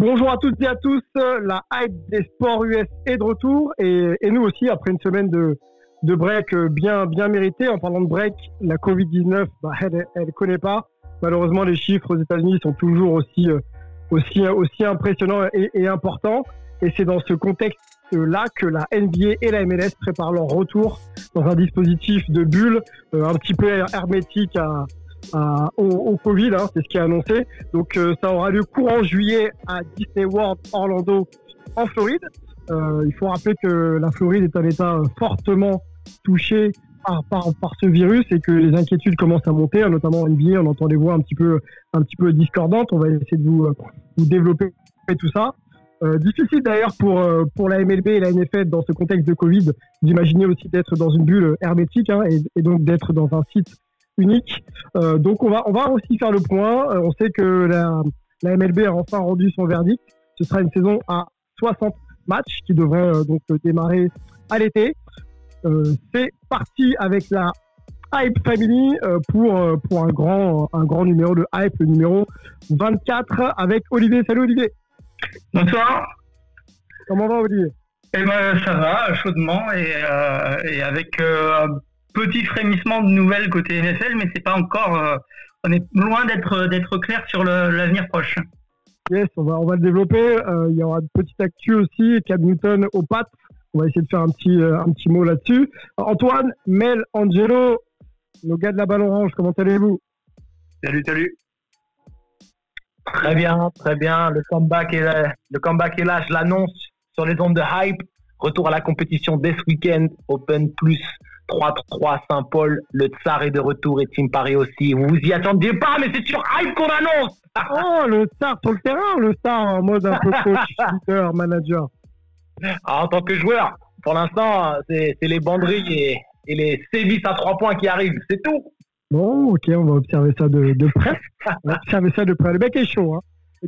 Bonjour à toutes et à tous, la hype des sports US est de retour et, nous aussi après une semaine de, break bien, bien mérité. En parlant de break, la Covid-19, bah, elle ne connaît pas. Malheureusement, les chiffres aux États-Unis sont toujours aussi, euh, impressionnants et, et importants. Et c'est dans ce contexte-là que la NBA et la MLS préparent leur retour dans un dispositif de bulle euh, un petit peu hermétique à, à- au, Covid, hein, c'est ce qui est annoncé. Donc euh, ça aura lieu courant juillet à Disney World Orlando en Floride. Euh, il faut rappeler que la Floride est un État euh, fortement touché par, ce virus et que les inquiétudes commencent à monter, hein, notamment en NBA. On entend des voix un petit peu, discordantes. On va essayer de vous, euh, développer tout ça. Euh, difficile d'ailleurs pour, euh, la MLB et la NFL dans ce contexte de Covid d'imaginer aussi d'être dans une bulle hermétique hein, et donc d'être dans un site unique. Euh, donc on va, on va aussi faire le point. Euh, on sait que la, la MLB a enfin rendu son verdict. Ce sera une saison à 60 matchs qui devrait euh, donc démarrer à l'été. C'est parti avec la Hype Family pour, pour un, grand, un grand numéro de Hype, le numéro 24 avec Olivier. Salut Olivier, Bonsoir. comment va Olivier? Eh ben, ça va, chaudement, et, et avec petit frémissement de nouvelles côté NFL, mais c'est pas encore. euh, on est loin d'être d'être clair sur l'avenir proche. Yes, on va, on va le développer. Euh, il y aura une petite actu aussi. Cam Newton aux pattes. On va essayer de faire un petit, euh, un petit mot là-dessus. Antoine, Mel, Angelo, nos gars de la balle orange, comment allez-vous? Salut, salut. Très bien, très bien. Le comeback est là, le comeback est là je l'annonce sur les ondes de hype. Retour à la compétition dès ce week-end. Open plus 3-3 Saint-Paul. Le Tsar est de retour et Team Paris aussi. Vous vous y attendiez pas, mais c'est sur hype qu'on annonce. Oh, le star sur le terrain, le star en mode un peu coach, leader, manager. Ah, en tant que joueur, pour l'instant, c'est les banderilles et, et les sévices à trois points qui arrivent. C'est tout. Bon, ok, on va observer ça de, de près. On va observer ça de près. Le mec est chaud. Hein.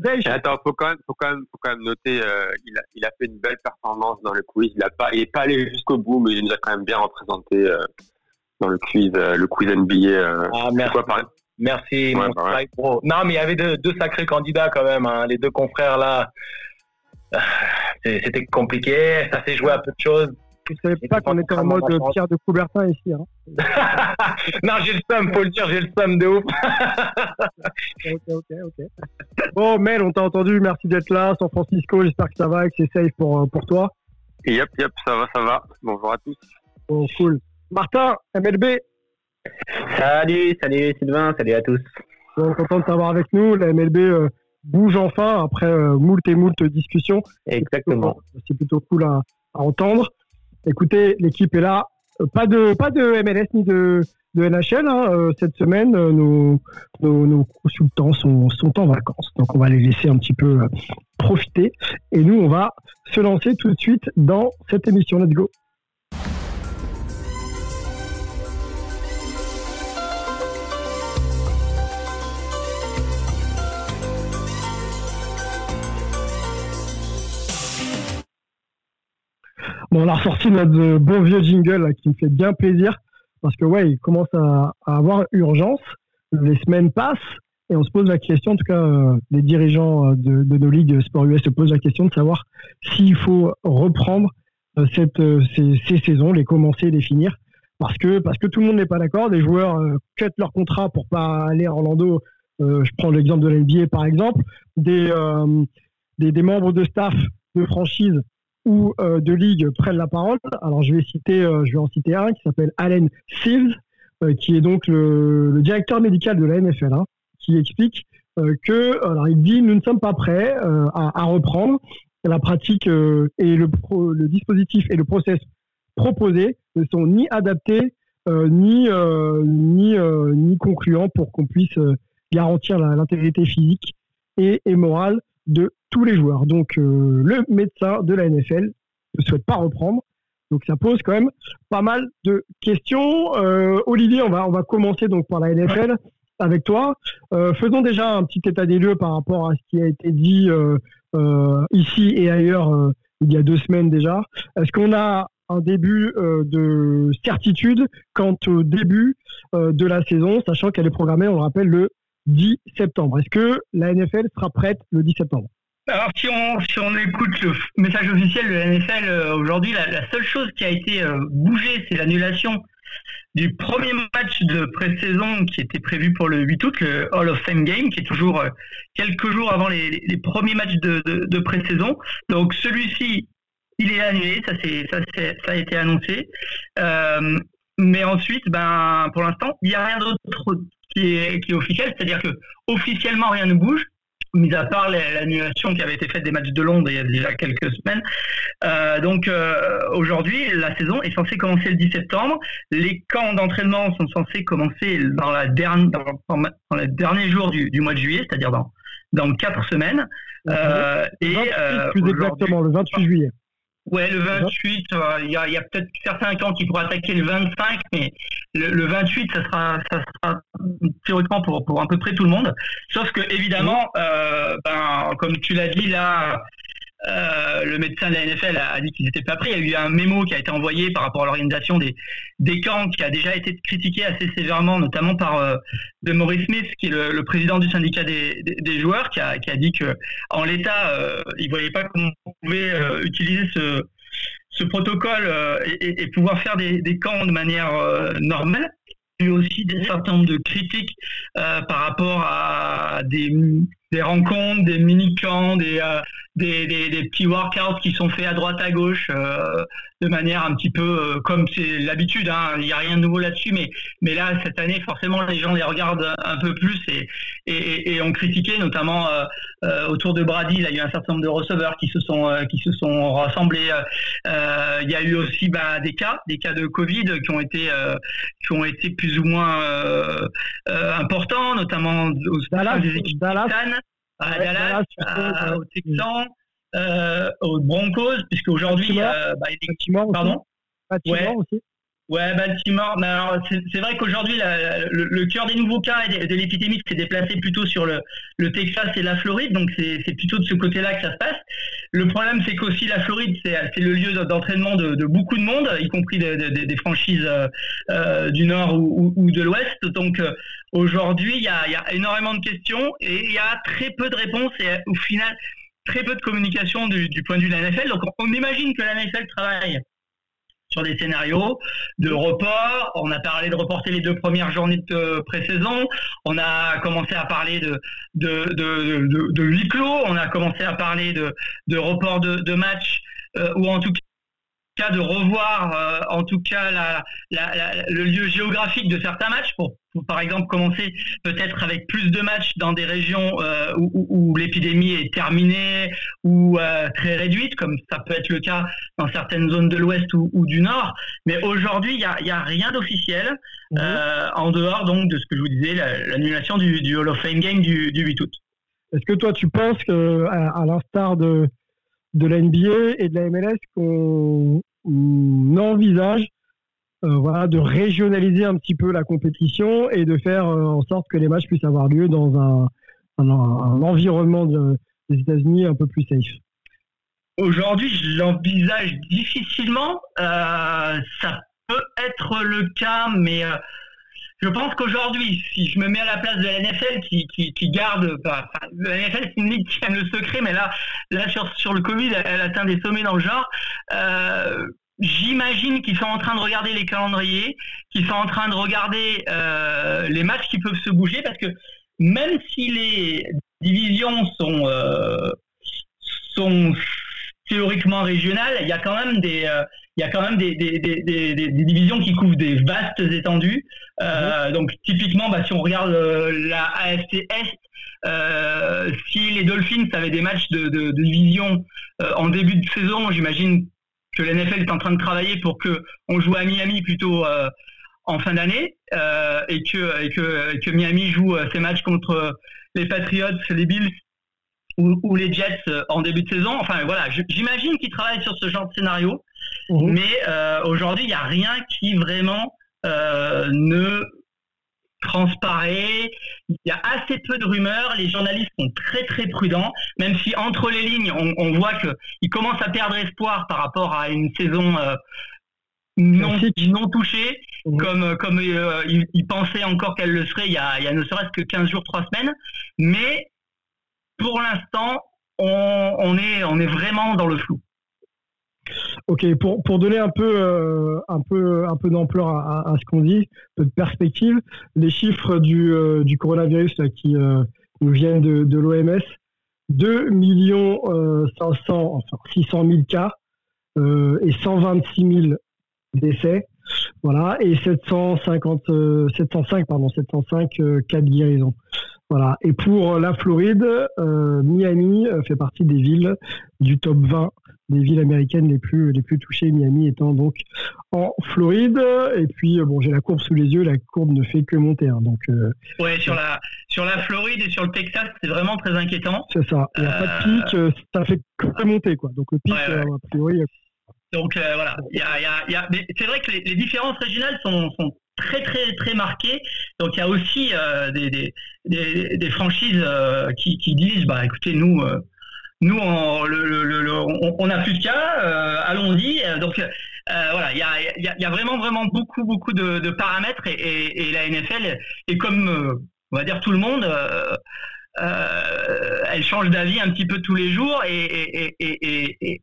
Et attends, faut quand même, faut quand même, faut quand même noter, euh, il, a, il a fait une belle performance dans le quiz. Il a pas, il est pas allé jusqu'au bout, mais il nous a quand même bien représenté euh, dans le quiz, euh, le quiz NBA. Euh, Ah, merci. quoi, par Merci, Ouais, mon bah ouais. Non, mais il y avait deux, deux sacrés candidats quand même. hein. Les deux confrères là, Ah, c'était compliqué. Ça s'est joué à peu de choses. Je savais pas qu'on était en mode Pierre de Coubertin ici. Hein. non, j'ai le seum, faut le dire, j'ai le seum de ouf. Ok, ok, ok. Bon, Mel, on t'a entendu. Merci d'être là. San Francisco, j'espère que ça va et que c'est safe pour, euh, pour toi. Yep, yep, ça va, ça va. Bonjour à tous. Bon, cool. Martin, MLB, Salut, salut Sylvain, salut à tous. bon, content de t'avoir avec nous. La MLB euh, bouge enfin après euh, moult et moult discussions. Exactement. C'est plutôt cool à, à entendre. Écoutez, l'équipe est là. Euh, Pas de, pas de MLS ni de, de NHL. hein. Euh, Cette semaine, euh, nos, nos, consultants sont, sont en vacances. Donc, on va les laisser un petit peu profiter. Et nous, on va se lancer tout de suite dans cette émission. Let's go. Bon, on a ressorti notre euh, bon vieux jingle là, qui me fait bien plaisir parce que ouais, il commence à, avoir urgence. Les semaines passent et on se pose la question, en tout cas, euh, les dirigeants euh, de, nos ligues sport US se posent la question de savoir s'il faut reprendre cette, ces, saisons, les commencer et les finir. Parce que, parce que tout le monde n'est pas d'accord. Les joueurs cut leur contrat pour pas aller à Orlando. Je prends l'exemple de l'NBA par exemple. Des, des, des membres de staff de franchise ou de ligue prennent la parole. Alors je vais citer, je vais en citer un qui s'appelle Allen Seals, qui est donc le, directeur médical de la NFL, hein, qui explique que, alors il dit, nous ne sommes pas prêts à, reprendre la pratique et le, dispositif et le process proposés ne sont ni adaptés euh, ni euh, ni euh, concluants pour qu'on puisse garantir l'intégrité physique et, morale de tous les joueurs. Donc le médecin de la NFL ne souhaite pas reprendre. Donc ça pose quand même pas mal de questions. Olivier, on va on va commencer donc par la NFL avec toi. faisons déjà un petit état des lieux par rapport à ce qui a été dit ici et ailleurs il y a deux semaines déjà. Est-ce qu'on a un début euh, de certitude quant au début euh, de la saison, sachant qu'elle est programmée, on le rappelle, le 10 septembre. Est-ce que la NFL sera prête le 10 septembre? Alors si on, si on écoute le message officiel de la NFL euh, aujourd'hui, la, seule chose qui a été bougée, c'est l'annulation du premier match de pré-saison qui était prévu pour le 8 août, le Hall of Fame Game, qui est toujours quelques jours avant les, premiers matchs de, de pré-saison. Donc celui-ci il est annulé, ça, c'est, ça, ça a été annoncé. Euh, mais ensuite, ben, pour l'instant, il n'y a rien d'autre qui est, qui est officiel, c'est-à-dire que officiellement rien ne bouge, mis à part l'annulation qui avait été faite des matchs de Londres il y a déjà quelques semaines. Euh, donc euh, aujourd'hui, la saison est censée commencer le 10 septembre. Les camps d'entraînement sont censés commencer dans, la dernière, dans, dans les derniers jours du, du mois de juillet, c'est-à-dire dans, dans quatre semaines. Euh, et, plus exactement, le 28 juillet. Ouais, le 28, euh, il y a, y a peut-être certains camps qui pourraient attaquer le 25, mais le, le, 28, ça sera, ça sera théoriquement pour, pour à peu près tout le monde. Sauf que, évidemment, euh, ben, comme tu l'as dit là, euh, le médecin de la NFL a, dit qu'ils n'étaient pas prêts. Il y a eu un mémo qui a été envoyé par rapport à l'organisation des, des camps qui a déjà été critiqué assez sévèrement, notamment par euh, de Maurice Smith, qui est le, président du syndicat des, des, joueurs, qui a, qui a, dit que en l'état, euh, il voyait pas comment on pouvait utiliser ce, ce protocole et, et, pouvoir faire des, des camps de manière normale. Il y a eu aussi des certain nombre de critiques par rapport à des, des rencontres, des mini-camps, des, des, des, des, petits workouts qui sont faits à droite à gauche euh, de manière un petit peu euh, comme c'est l'habitude. Hein, il n'y a rien de nouveau là-dessus, mais mais là cette année forcément les gens les regardent un peu plus et et, et ont critiqué notamment euh, euh autour de Brady. Là, il y a eu un certain nombre de receveurs qui se sont euh, qui se sont rassemblés. Euh, il y a eu aussi bah, des cas, des cas de Covid qui ont été qui ont été plus ou moins importants, notamment aux Dallas, des équipes Dallas à Dallas, à, Texans, euh, aux Broncos, puisque aujourd'hui, euh, bah, Baltimore pardon, ouais. aussi. Ouais, Baltimore. Mais alors, c'est vrai qu'aujourd'hui, le, cœur des nouveaux cas et de, l'épidémie s'est déplacé plutôt sur le, le, Texas et la Floride. Donc, c'est plutôt de ce côté-là que ça se passe. Le problème, c'est qu'aussi la Floride, c'est le lieu d'entraînement de, de, beaucoup de monde, y compris des franchises euh, du Nord ou, ou, de l'Ouest. Donc, euh, aujourd'hui, il y a, énormément de questions et il y a très peu de réponses et au final, très peu de communication du, point de vue de la NFL. Donc, on imagine que la NFL travaille sur des scénarios de report. On a parlé de reporter les deux premières journées de pré-saison. On a commencé à parler de, de, huis clos. On a commencé à parler de, de report de, match euh, ou en tout cas de revoir euh, en tout cas le lieu géographique de certains matchs pour, par exemple commencer peut-être avec plus de matchs dans des régions euh, où, où, l'épidémie est terminée ou euh, très réduite comme ça peut être le cas dans certaines zones de l'Ouest ou, ou, du Nord mais aujourd'hui il n'y a, y a, rien d'officiel mmh. en dehors donc de ce que je vous disais l'annulation du, du, Hall of Fame Game du, du 8 août. Est-ce que toi tu penses que à l'instar de de la NBA et de la MLS qu'on envisage euh, voilà, de régionaliser un petit peu la compétition et de faire euh, en sorte que les matchs puissent avoir lieu dans un, environnement des États-Unis un peu plus safe. Aujourd'hui, je l'envisage difficilement. Euh, ça peut être le cas, mais je pense qu'aujourd'hui, si je me mets à la place de la NFL qui, garde, bah, la NFL c'est une ligue qui aime le secret, mais là, là sur, sur le Covid, elle, atteint des sommets dans le genre. J'imagine qu'ils sont en train de regarder les calendriers, qu'ils sont en train de regarder euh, les matchs qui peuvent se bouger, parce que même si les divisions sont, euh, sont théoriquement régional, il y a quand même des, il y a quand même des, des, des, des, divisions qui couvrent des vastes étendues. Euh, donc typiquement, bah, si on regarde la AFC Est, euh, si les Dolphins avaient des matchs de, de, de division en début de saison, j'imagine que l'NFL est en train de travailler pour que on joue à Miami plutôt en fin d'année et que, et que, et que Miami joue ses matchs contre les Patriots, les Bills ou, les Jets euh, en début de saison. Enfin voilà, j'imagine qu'ils travaillent sur ce genre de scénario, mhm. mais euh, aujourd'hui il n'y a rien qui vraiment euh, ne transparaît. Il y a assez peu de rumeurs. Les journalistes sont très très prudents, même si entre les lignes on, voit qu'ils commencent à perdre espoir par rapport à une saison non, non touchée, mhm. comme, comme ils, pensaient encore qu'elle le serait il y, a, il y a ne serait-ce que 15 jours, 3 semaines. Mais pour l'instant, on, est, on est vraiment dans le flou. Ok, pour, pour donner un peu, euh, un peu, un peu d'ampleur à, ce qu'on dit, peu de perspective, les chiffres du, euh, du coronavirus qui euh, nous viennent de, de l'OMS, 2 millions 500, enfin 600 000 cas et 126 000 décès, voilà, et 750, 705, pardon, 705 cas de guérison. Voilà. Et pour la Floride, euh, Miami euh, fait partie des villes du top 20 des villes américaines les plus les plus touchées. Miami étant donc en Floride. Et puis euh, bon, j'ai la courbe sous les yeux. La courbe ne fait que monter. Hein, donc ouais, sur la sur la Floride et sur le Texas, c'est vraiment très inquiétant. C'est ça. Il n'y a pas de pic. Ça fait que monter quoi. Donc le pic, a priori. Donc voilà, il y a, y a, c'est vrai que les, les, différences régionales sont, sont très très très marqué. Donc il y a aussi euh, des, des, des, franchises euh, qui, qui, disent bah écoutez nous euh, nous on, le, on, a plus de cas, allons-y. Donc voilà, il y a, y, a, y a, vraiment vraiment beaucoup beaucoup de, de paramètres et, et, la NFL est comme on va dire tout le monde. elle change d'avis un petit peu tous les jours et, et,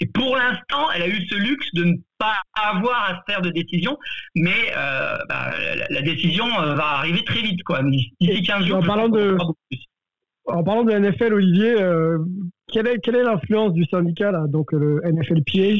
et pour l'instant, elle a eu ce luxe de ne pas avoir à se faire de décision, mais euh, bah, la, décision euh, va arriver très vite, quoi. D'ici 15 jours. En parlant de, en parlant de NFL, Olivier, euh, quelle est quelle est l'influence du syndicat là, donc le NFLPA,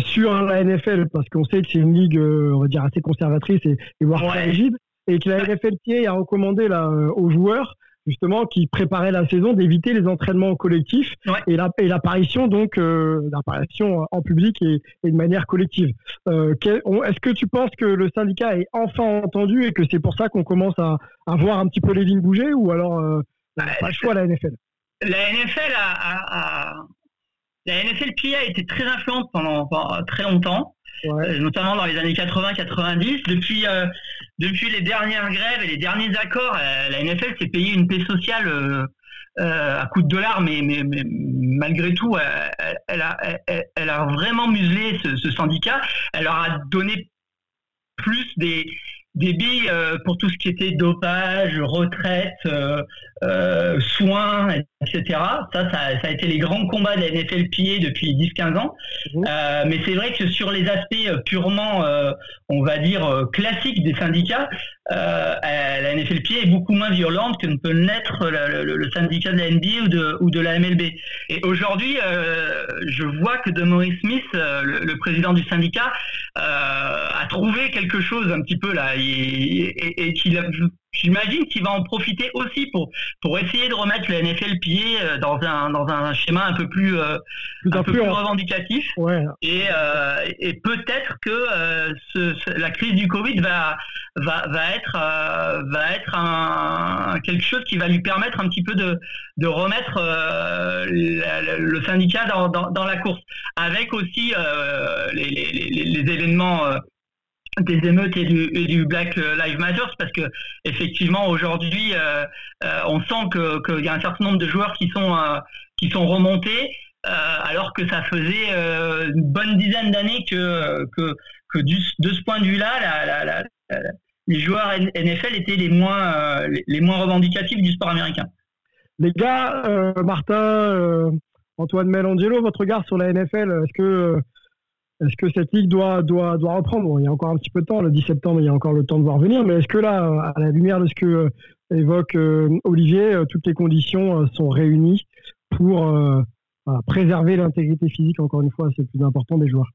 sur la NFL Parce qu'on sait que c'est une ligue, on va dire assez conservatrice et, voire très rigide, et que la NFLPA a recommandé là aux joueurs justement qui préparait la saison d'éviter les entraînements collectifs et l'apparition donc euh, l'apparition en public et, de manière collective. Euh, est-ce que tu penses que le syndicat est enfin entendu et que c'est pour ça qu'on commence à, voir un petit peu les lignes bouger ou alors euh, bah, pas le choix la NFL La NFL a, la NFLPA a été très influente pendant très longtemps. Euh, notamment dans les années 80-90. Depuis, euh, depuis les dernières grèves et les derniers accords, euh, la NFL s'est payée une paix sociale à coup de dollars, mais, mais, malgré tout, elle, a, elle, a, vraiment muselé ce, ce, syndicat. Elle leur a donné plus des, des billes pour tout ce qui était dopage, retraite, euh, soins, etc. Ça, ça, a été les grands combats de la NFLPA depuis 10-15 ans. Mmh. Euh, mais c'est vrai que sur les aspects euh, purement, on va dire, classiques des syndicats, la NFLPA est beaucoup moins violente que ne peut l'être le, syndicat de la NBA ou de, ou de la MLB. Et aujourd'hui, je vois que de Maurice Smith, le, président du syndicat, a trouvé quelque chose un petit peu là, et, et qu'il a J'imagine qu'il va en profiter aussi pour pour essayer de remettre le NFL pied euh, dans un dans un schéma un peu plus euh, un peu plus revendicatif. Et euh, et peut-être que ce, la crise du Covid va va va être va être un quelque chose qui va lui permettre un petit peu de de remettre le syndicat dans, dans, dans la course. Avec aussi les, les, les, les événements des émeutes et du, Black Lives Matter parce que effectivement aujourd'hui euh, euh, on sent qu'il y a un certain nombre de joueurs qui sont euh, qui sont remontés alors que ça faisait une bonne dizaine d'années que que, que de ce point de vue-là les joueurs NFL étaient les moins les, moins revendicatifs du sport américain. Les gars, Martin, Antoine Melangelo, votre regard sur la NFL, est-ce que est-ce que cette ligue doit, doit, doit reprendre? Il y a encore un petit peu de temps, le 10 septembre, il y a encore le temps de voir venir, mais est-ce que là, à la lumière de ce que euh, évoque euh, Olivier, euh, toutes les conditions sont réunies pour préserver l'intégrité physique, encore une fois, c'est le plus important des joueurs.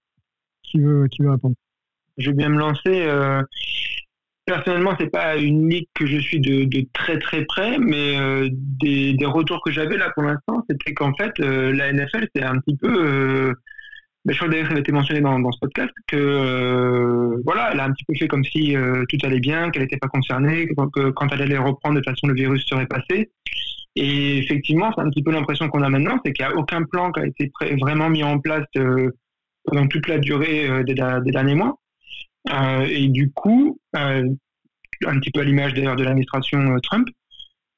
Qui veut, qui veut répondre? Je vais bien me lancer. Euh, personnellement, c'est pas une ligue que je suis de, très très près, mais euh, des, retours que j'avais là pour l'instant, c'était qu'en fait, euh, la NFL, c'est un petit peu. Je crois d'ailleurs ça avait été mentionné dans, ce podcast que voilà, elle a un petit peu fait comme si tout allait bien, qu'elle n'était pas concernée, que, quand elle allait reprendre, de toute façon le virus serait passé. Et effectivement, c'est un petit peu l'impression qu'on a maintenant, c'est qu'il n'y a aucun plan qui a été vraiment mis en place euh, pendant toute la durée euh, des, derniers mois. Euh, et du coup, un petit peu à l'image d'ailleurs de l'administration Trump.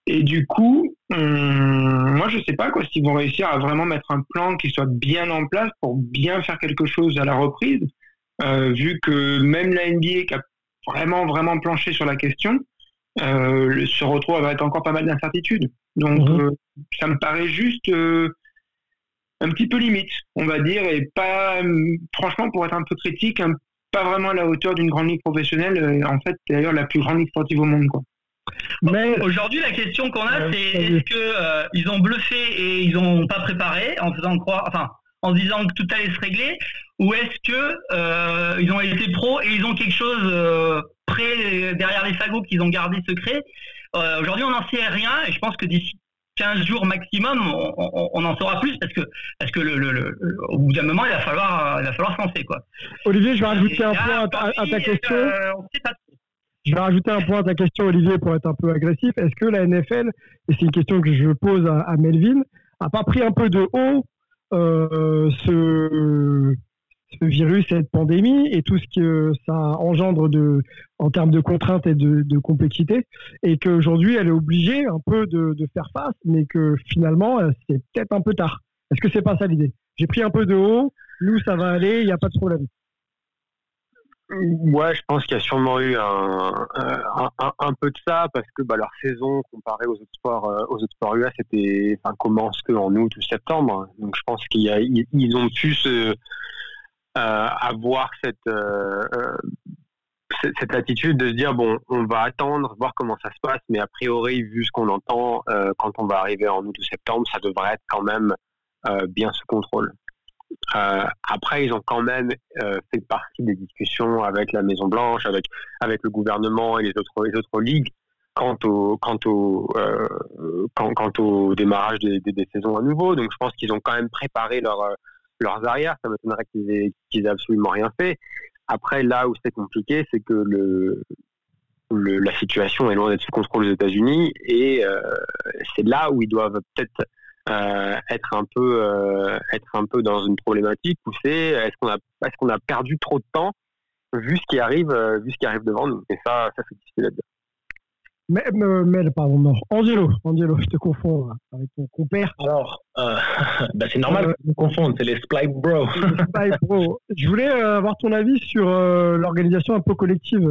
Et du coup, moi je ne sais pas quoi s'ils vont réussir à vraiment mettre un plan qui soit bien en place pour bien faire quelque chose à la reprise, vu que même la NBA qui a vraiment vraiment planché sur la question, se retrouve avec encore pas mal d'incertitudes. Donc, mhm. euh, ça me paraît juste euh, un petit peu limite, on va dire, et pas, franchement, pour être un peu critique, pas vraiment à la hauteur d'une grande ligue professionnelle. Euh, en fait, d'ailleurs, la plus grande ligue sportive au monde, quoi. Mais aujourd'hui, la question qu'on a, c'est est-ce que ils ont bluffé et ils n'ont pas préparé en faisant croire, enfin, en disant que tout allait se régler, ou est-ce que ils ont été pros et ils ont quelque chose près derrière les fagots qu'ils ont gardé secret euh, aujourd'hui, on n'en sait rien et je pense que d'ici 15 jours maximum, on, en saura plus parce que, parce que le, au bout d'un moment, il va falloir, il va falloir se lancer. Quoi. Olivier, je vais rajouter un point à, ta question. Euh, je vais rajouter un point à ta question, Olivier, pour être un peu agressif. Est-ce que la NFL, et c'est une question que je pose à, Melvin, a pas pris un peu de haut euh, ce, virus, cette pandémie et tout ce que ça engendre de, en termes de contraintes et de, complexité, et qu'aujourd'hui elle est obligée un peu de, faire face, mais que finalement euh, c'est peut-être un peu tard. Est-ce que c'est pas ça l'idée? J'ai pris un peu de haut, nous ça va aller, il n'y a pas de problème. Ouais, je pense qu'il y a sûrement eu un, un, peu de ça parce que bah, leur saison comparée aux autres sports, euh, aux autres sports US, c'était, enfin, commence que en août ou septembre. Donc je pense qu'ils ils ont pu se, euh, avoir cette, euh, euh, cette attitude de se dire bon, on va attendre, voir comment ça se passe, mais a priori, vu ce qu'on entend, quand on va arriver en août ou septembre, ça devrait être quand même bien sous contrôle. Après, ils ont quand même fait partie des discussions avec la Maison Blanche, avec avec le gouvernement et les autres les autres ligues quant au quant au quant, au démarrage des, des, saisons à nouveau. Donc, je pense qu'ils ont quand même préparé leur leurs arrières. Ça m'étonnerait qu'ils aient, qu'ils aient absolument rien fait. Après, là où c'est compliqué, c'est que le, la situation est loin d'être sous contrôle aux États-Unis et euh, c'est là où ils doivent peut-être euh, être un peu euh, être un peu dans une problématique où c'est est-ce qu'on a est-ce qu'on a perdu trop de temps vu ce qui arrive vu ce qui arrive devant nous? Et ça ça c'est difficile à dire. Mel, pardon, non. Angelo, Angelo, je te confonds avec ton compère. Alors, euh, bah, c'est normal que je me confonde, c'est les Spike Bro. Bro. Je voulais euh, avoir ton avis sur euh, l'organisation un peu collective.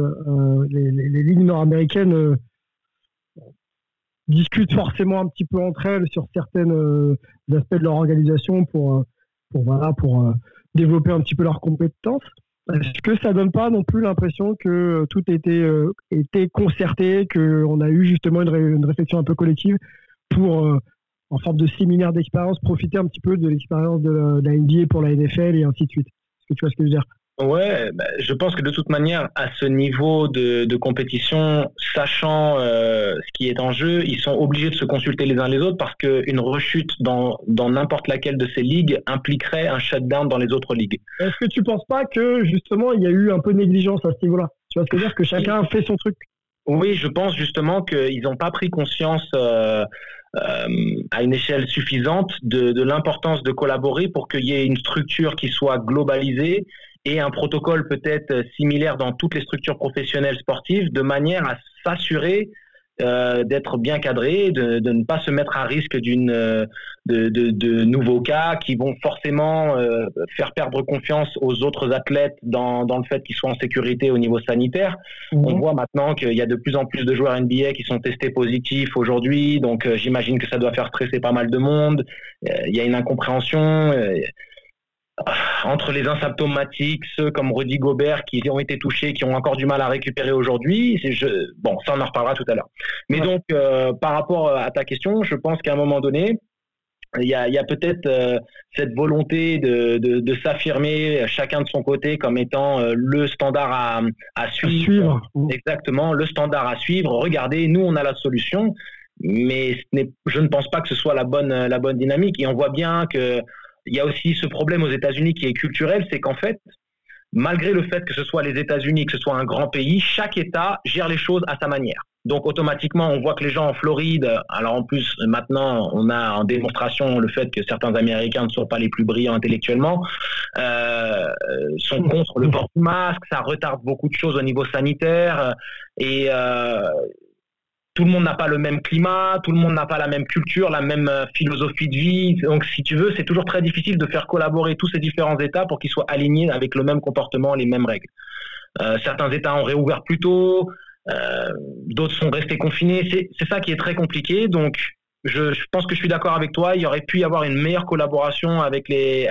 Les, les, les, lignes nord-américaines discutent forcément un petit peu entre elles sur certains aspects de leur organisation pour, pour, voilà, pour développer un petit peu leurs compétences. Est-ce que ça donne pas non plus l'impression que tout était, euh, concerté, qu'on a eu justement une, réflexion un peu collective pour, euh, en forme de séminaire d'expérience, profiter un petit peu de l'expérience de, la NBA pour la NFL et ainsi de suite Est-ce que tu vois ce que je veux dire? Ouais, bah, je pense que de toute manière, à ce niveau de, compétition, sachant euh, ce qui est en jeu, ils sont obligés de se consulter les uns les autres parce qu'une rechute dans n'importe laquelle de ces ligues impliquerait un shutdown dans les autres ligues. Est-ce que tu penses pas que justement il y a eu un peu de négligence à ce niveau-là? Tu vois ce que je veux dire? Que chacun fait son truc Oui, je pense justement qu'ils n'ont pas pris conscience. Euh, euh, à une échelle suffisante de, de l'importance de collaborer pour qu'il y ait une structure qui soit globalisée et un protocole peut-être similaire dans toutes les structures professionnelles sportives, de manière à s'assurer euh, d'être bien cadré, de, de, ne pas se mettre à risque d'une euh, de, de, de, nouveaux cas qui vont forcément euh, faire perdre confiance aux autres athlètes dans, dans le fait qu'ils soient en sécurité au niveau sanitaire. Mhm. On voit maintenant qu'il y a de plus en plus de joueurs NBA qui sont testés positifs aujourd'hui, donc euh, j'imagine que ça doit faire stresser pas mal de monde. Il y a une incompréhension entre les asymptomatiques, ceux comme Rudy Gobert qui ont été touchés, qui ont encore du mal à récupérer aujourd'hui, je, bon, ça on en reparlera tout à l'heure. Mais donc, euh, par rapport à ta question, je pense qu'à un moment donné, Il y a, a peut-être euh, cette volonté de, de, de s'affirmer chacun de son côté comme étant euh, le standard à, à suivre. suivre. Exactement, le standard à suivre. Regardez, nous, on a la solution, mais ce je ne pense pas que ce soit la bonne, la bonne dynamique. Et on voit bien que il y a aussi ce problème aux États-Unis qui est culturel, c'est qu'en fait, malgré le fait que ce soit les États-Unis, que ce soit un grand pays, chaque État gère les choses à sa manière. Donc automatiquement, on voit que les gens en Floride, alors en plus maintenant, on a en démonstration le fait que certains Américains ne sont pas les plus brillants intellectuellement, euh, sont contre le port du masque, ça retarde beaucoup de choses au niveau sanitaire et euh, tout le monde n'a pas le même climat, tout le monde n'a pas la même culture, la même euh, philosophie de vie. Donc, si tu veux, c'est toujours très difficile de faire collaborer tous ces différents États pour qu'ils soient alignés avec le même comportement, les mêmes règles. Euh, certains États ont réouvert plus tôt, euh, d'autres sont restés confinés. C'est- C'est ça qui est très compliqué. Donc, je, je pense que je suis d'accord avec toi. Il y aurait pu y avoir une meilleure collaboration avec les,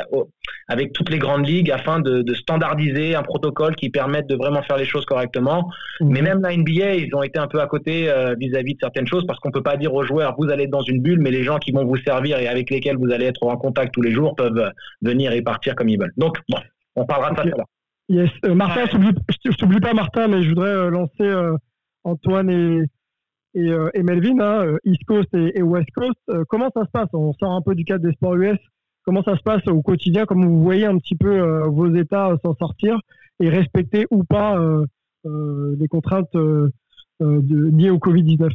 avec toutes les grandes ligues afin de, de standardiser un protocole qui permette de vraiment faire les choses correctement. Mais même la NBA, ils ont été un peu à côté euh, vis-à-vis de certaines choses parce qu'on peut pas dire aux joueurs vous allez être dans une bulle, mais les gens qui vont vous servir et avec lesquels vous allez être en contact tous les jours peuvent euh, venir et partir comme ils veulent. Donc bon, on parlera de ça. Yes. Euh, Martin, je t'oublie- je t'oublie pas Martin, mais je voudrais euh, lancer Antoine et, et, euh, et Melvin, hein, euh, East Coast et, West Coast. Euh, comment ça se passe? On sort un peu du cadre des sports US. Comment ça se passe au quotidien? Comment vous voyez un petit peu vos États s'en sortir et respecter ou pas les contraintes liées au Covid-19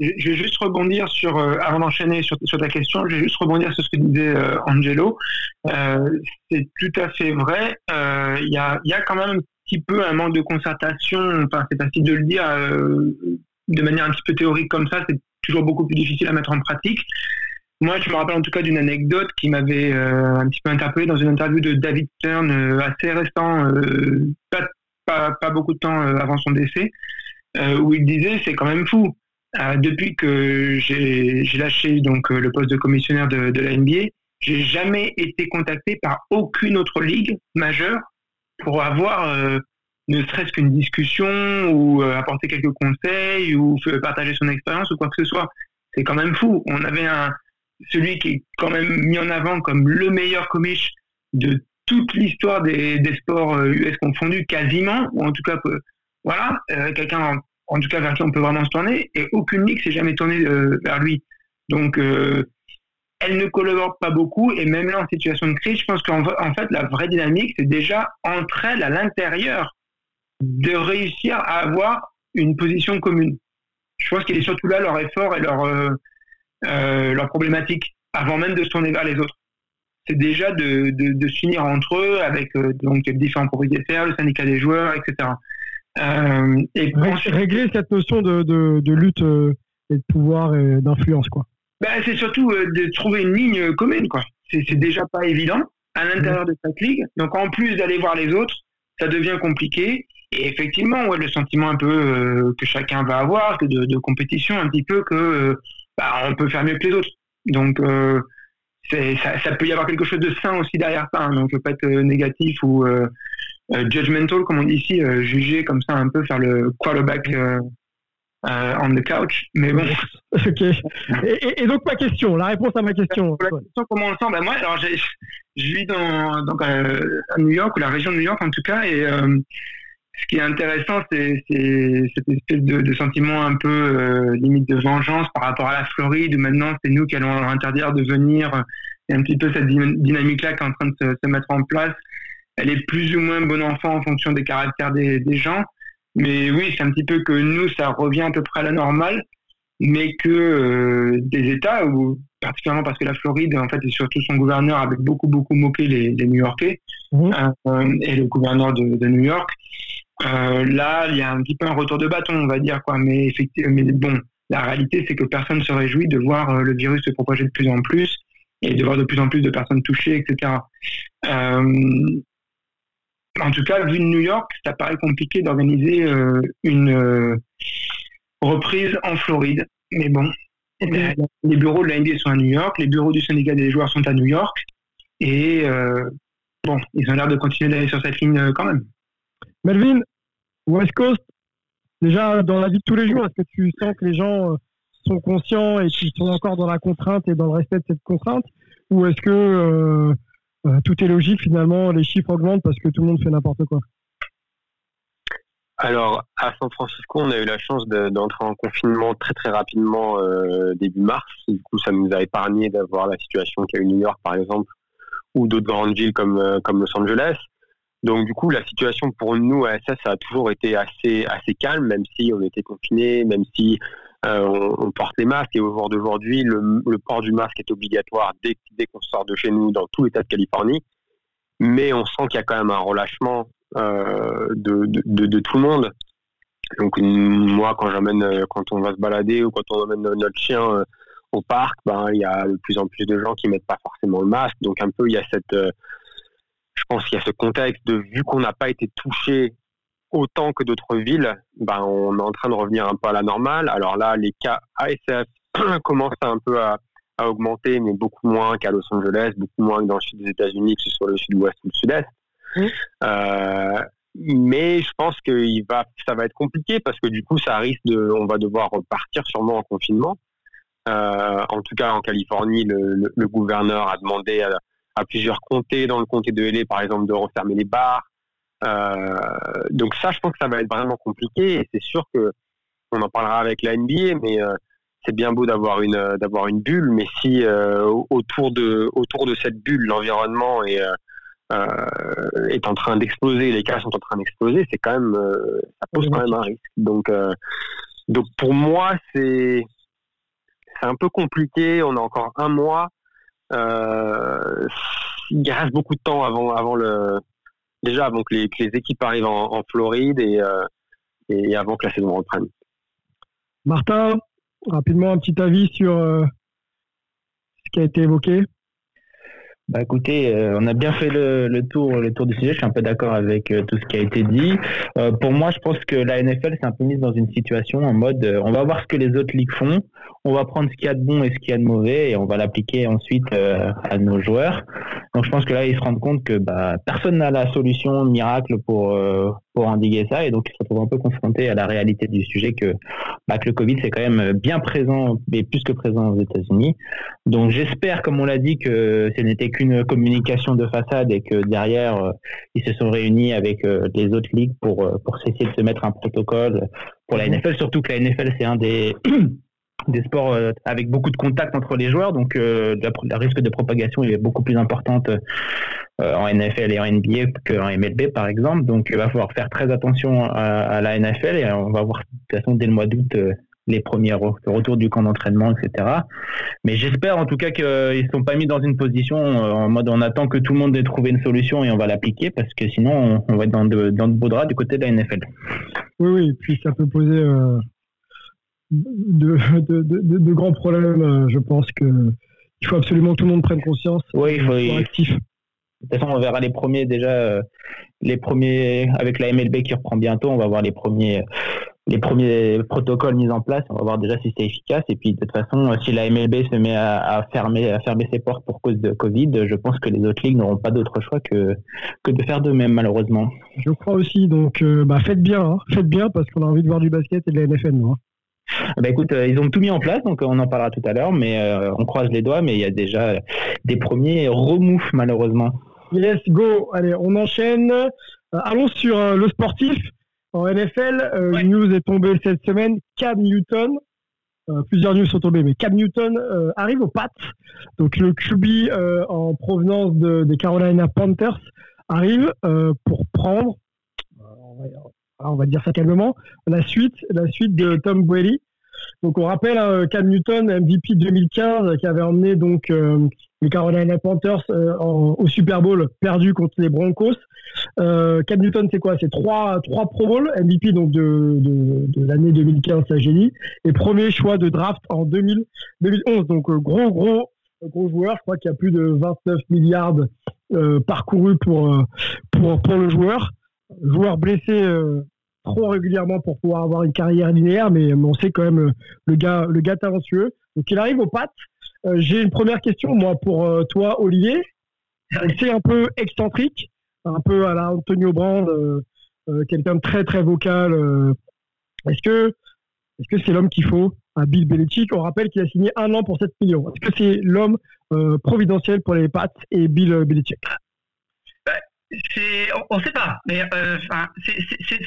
Je vais juste rebondir sur, avant d'enchaîner sur, ta question, je vais juste rebondir sur ce que disait Angelo. C'est tout à fait vrai. Il y, a, y a quand même un petit peu un manque de concertation. Enfin, c'est facile de le dire de manière un petit peu théorique comme ça. C'est toujours beaucoup plus difficile à mettre en pratique. Moi, je me rappelle en tout cas d'une anecdote qui m'avait euh, un petit peu interpellé dans une interview de David Stern euh, assez récent, euh, pas, pas, beaucoup de temps avant son décès, où il disait c'est quand même fou. Depuis que j'ai lâché donc le poste de commissionnaire de, de la NBA, j'ai jamais été contacté par aucune autre ligue majeure pour avoir ne serait-ce qu'une discussion ou euh, apporter quelques conseils ou partager son expérience ou quoi que ce soit. C'est quand même fou. On avait un celui qui est quand même mis en avant comme le meilleur comiche de toute l'histoire des, sports euh, US confondus, quasiment, ou en tout cas, voilà, euh, quelqu'un en, tout cas vers qui on peut vraiment se tourner, et aucune ligue s'est jamais tournée euh, vers lui. Donc, euh, elle ne collabore pas beaucoup, et même là, en situation de crise, je pense qu'en en fait, la vraie dynamique, c'est déjà entre elles, à l'intérieur, de réussir à avoir une position commune. Je pense qu'il est surtout là leur effort et leur, euh, euh, leur problématique, avant même de se tourner vers les autres. C'est déjà de, de, de s'unir entre eux avec euh, donc différents propriétaires, le syndicat des joueurs, etc. Euh, et Ré- ensuite- Régler cette notion de, de, lutte euh, et de pouvoir et d'influence, quoi. Ben, c'est surtout euh, de trouver une ligne commune, quoi. C'est c'est déjà pas évident à l'intérieur de cette ligue. Donc, en plus d'aller voir les autres, ça devient compliqué. Et effectivement, ouais, le sentiment un peu euh, que chacun va avoir, de, de compétition, un petit peu que euh, bah, on peut faire mieux que les autres. Donc, euh, ça, ça peut y avoir quelque chose de sain aussi derrière ça. hein. Donc, je veux pas être négatif ou judgmental, comme on dit ici, juger comme ça un peu, faire le quarterback euh, on the couch. Mais bon. Ok. Et, donc, ma question, la réponse à ma question. La question comment on le sent, ben moi, alors je vis dans, euh, à New York, ou la région de New York en tout cas, et euh, ce qui est intéressant, c'est cette espèce de, de sentiment un peu euh, limite de vengeance par rapport à la Floride, où maintenant c'est nous qui allons leur interdire de venir. Il y a un petit peu cette dyna- dynamique-là qui est en train de se, se mettre en place. Elle est plus ou moins bon enfant en fonction des caractères des, des gens. Mais oui, c'est un petit peu que nous, ça revient à peu près à la normale mais que euh, des États, où, particulièrement parce que la Floride, en fait, et surtout son gouverneur, avait beaucoup, beaucoup moqué les, les New-Yorkais, euh, et le gouverneur de, de New York, euh, là, il y a un petit peu un retour de bâton, on va dire, quoi. Mais effectivement, mais bon, la réalité, c'est que personne ne se réjouit de voir euh, le virus se propager de plus en plus et de voir de plus en plus de personnes touchées, etc. Euh, en tout cas, vu New York, ça paraît compliqué d'organiser euh, une reprise en Floride. Mais bon, les, bureaux de la NBA sont à New York, les bureaux du syndicat des joueurs sont à New York, et bon, ils ont l'air de continuer d'aller sur cette ligne quand même. Melvin, West Coast, déjà dans la vie de tous les jours, est-ce que tu sens que les gens euh, sont conscients et qu'ils sont encore dans la contrainte et dans le respect de cette contrainte? Ou est-ce que tout est logique finalement, les chiffres augmentent parce que tout le monde fait n'importe quoi? Alors, à San Francisco, on a eu la chance d'entrer en confinement très très rapidement euh, début mars. Du coup, ça nous a épargné d'avoir la situation qu'il y a eu New York, par exemple, ou d'autres grandes villes euh, comme Los Angeles. Donc, du coup, la situation pour nous à SS a toujours été assez, calme, même si on était confinés, même si euh, on, porte les masques. Et au jour d'aujourd'hui, le, port du masque est obligatoire dès, qu'on sort de chez nous dans tout l'État de Californie. Mais on sent qu'il y a quand même un relâchement euh, de, tout le monde. Donc moi, quand j'emmène, quand on va se balader ou quand on emmène notre chien euh, au parc, ben il y a de plus en plus de gens qui mettent pas forcément le masque. Donc un peu il y a cette, je pense qu'il y a ce contexte de vu qu'on n'a pas été touché autant que d'autres villes, ben on est en train de revenir un peu à la normale. Alors là, les cas ASF commencent un peu à, à augmenter, mais beaucoup moins qu'à Los Angeles, beaucoup moins que dans le sud des États-Unis, que ce soit le sud-ouest ou le sud-est. Euh, mais je pense que il va, ça va être compliqué parce que du coup, ça risque de, on va devoir repartir sûrement en confinement. Euh, en tout cas, en Californie, le, le, gouverneur a demandé à, à, plusieurs comtés, dans le comté de LA, par exemple, de refermer les bars. Euh, donc ça, je pense que ça va être vraiment compliqué. Et c'est sûr que on en parlera avec la NBA, mais euh, c'est bien beau d'avoir une d'avoir une bulle, mais si euh, autour de autour de cette bulle, l'environnement est euh, est en train d'exploser, les cas sont en train d'exploser, c'est quand même, euh, ça pose quand même un risque. Donc, euh, donc pour moi, c'est c'est un peu compliqué. On a encore un mois. Il reste beaucoup de temps avant, avant le, déjà avant que les, les équipes arrivent en, Floride et, et avant que la saison reprenne. Martin, rapidement un petit avis sur ce qui a été évoqué. Bah écoutez, euh, on a bien fait le, le, tour, le tour du sujet. Je suis un peu d'accord avec euh, tout ce qui a été dit. Euh, pour moi, je pense que la NFL s'est un peu mise dans une situation en mode, on va voir ce que les autres ligues font, on va prendre ce qu'il y a de bon et ce qu'il y a de mauvais, et on va l'appliquer ensuite à nos joueurs. Donc je pense que là, ils se rendent compte que bah, personne n'a la solution miracle pour pour endiguer ça, et donc ils se retrouvent un peu confrontés à la réalité du sujet que, bah, que le Covid c'est quand même bien présent, mais plus que présent aux États-Unis. Donc j'espère, comme on l'a dit, que ce n'était qu'une communication de façade et que derrière euh, ils se sont réunis avec euh, les autres ligues pour euh, pour essayer de se mettre un protocole pour la mhm. NFL, surtout que la NFL c'est un des des sports avec beaucoup de contacts entre les joueurs, donc le risque de propagation est beaucoup plus importante en NFL et en NBA qu'en MLB par exemple. Donc il va falloir faire très attention à, la NFL et on va voir de toute façon dès le mois d'août les premiers retours du camp d'entraînement, etc. Mais j'espère en tout cas qu'ils ne sont pas mis dans une position euh, en mode on attend que tout le monde ait trouvé une solution et on va l'appliquer parce que sinon on, va être dans de, dans de beaux draps du côté de la NFL. Oui, oui, puis ça peut poser euh, de, de, de, grands problèmes. Euh, je pense que il faut absolument que tout le monde prenne conscience. Oui, il faut être actif. De toute façon, on verra les premiers déjà, les premiers avec la MLB qui reprend bientôt. On va voir les premiers les premiers protocoles mis en place. On va voir déjà si c'est efficace. Et puis, de toute façon, si la MLB se met à, fermer, à fermer ses portes pour cause de Covid, je pense que les autres ligues n'auront pas d'autre choix que, que de faire de même, malheureusement. Je crois aussi. Donc, euh, bah, faites bien. Hein. Faites bien parce qu'on a envie de voir du basket et de la NFL, hein. Bah écoute, euh, ils ont tout mis en place, donc on en parlera tout à l'heure, mais euh, on croise les doigts, mais il y a déjà des premiers remous, malheureusement. Yes, go. Allez, on enchaîne. allons sur le sportif. En NFL, euh, news est tombée cette semaine. Cam Newton, euh, plusieurs news sont tombées, mais Cam Newton euh, arrive aux Pats. Donc le QB en provenance des Carolina Panthers arrive pour prendre, on va, dire ça calmement, la suite, la suite de Tom Brady. Donc on rappelle hein, Cam Newton, MVP 2015, qui avait emmené donc les Carolina Panthers euh, au Super Bowl perdu contre les Broncos. Euh, Cam Newton, c'est quoi? C'est trois, trois Pro Bowl, MVP donc de, de, de l'année 2015, ça j'ai et premier choix de draft en 2000, 2011. Donc euh, gros, gros, gros joueur. Je crois qu'il y a plus de 29 milliards euh, parcourus pour, euh, pour, pour le joueur. Joueur blessé trop régulièrement pour pouvoir avoir une carrière linéaire, mais on sait quand même le gars, le gars talentueux. Donc il arrive aux pattes. Euh, j'ai une première question, moi, pour euh, toi, Olivier. C'est un peu excentrique, un peu à la Antonio Brand, euh, quelqu'un de très, très vocal. Est-ce que c'est l'homme qu'il faut à Bill Belichick? On rappelle qu'il a signé un an pour 7 millions. Est-ce que c'est l'homme euh, providentiel pour les Pats et Bill Belichick? On ne sait pas, mais euh,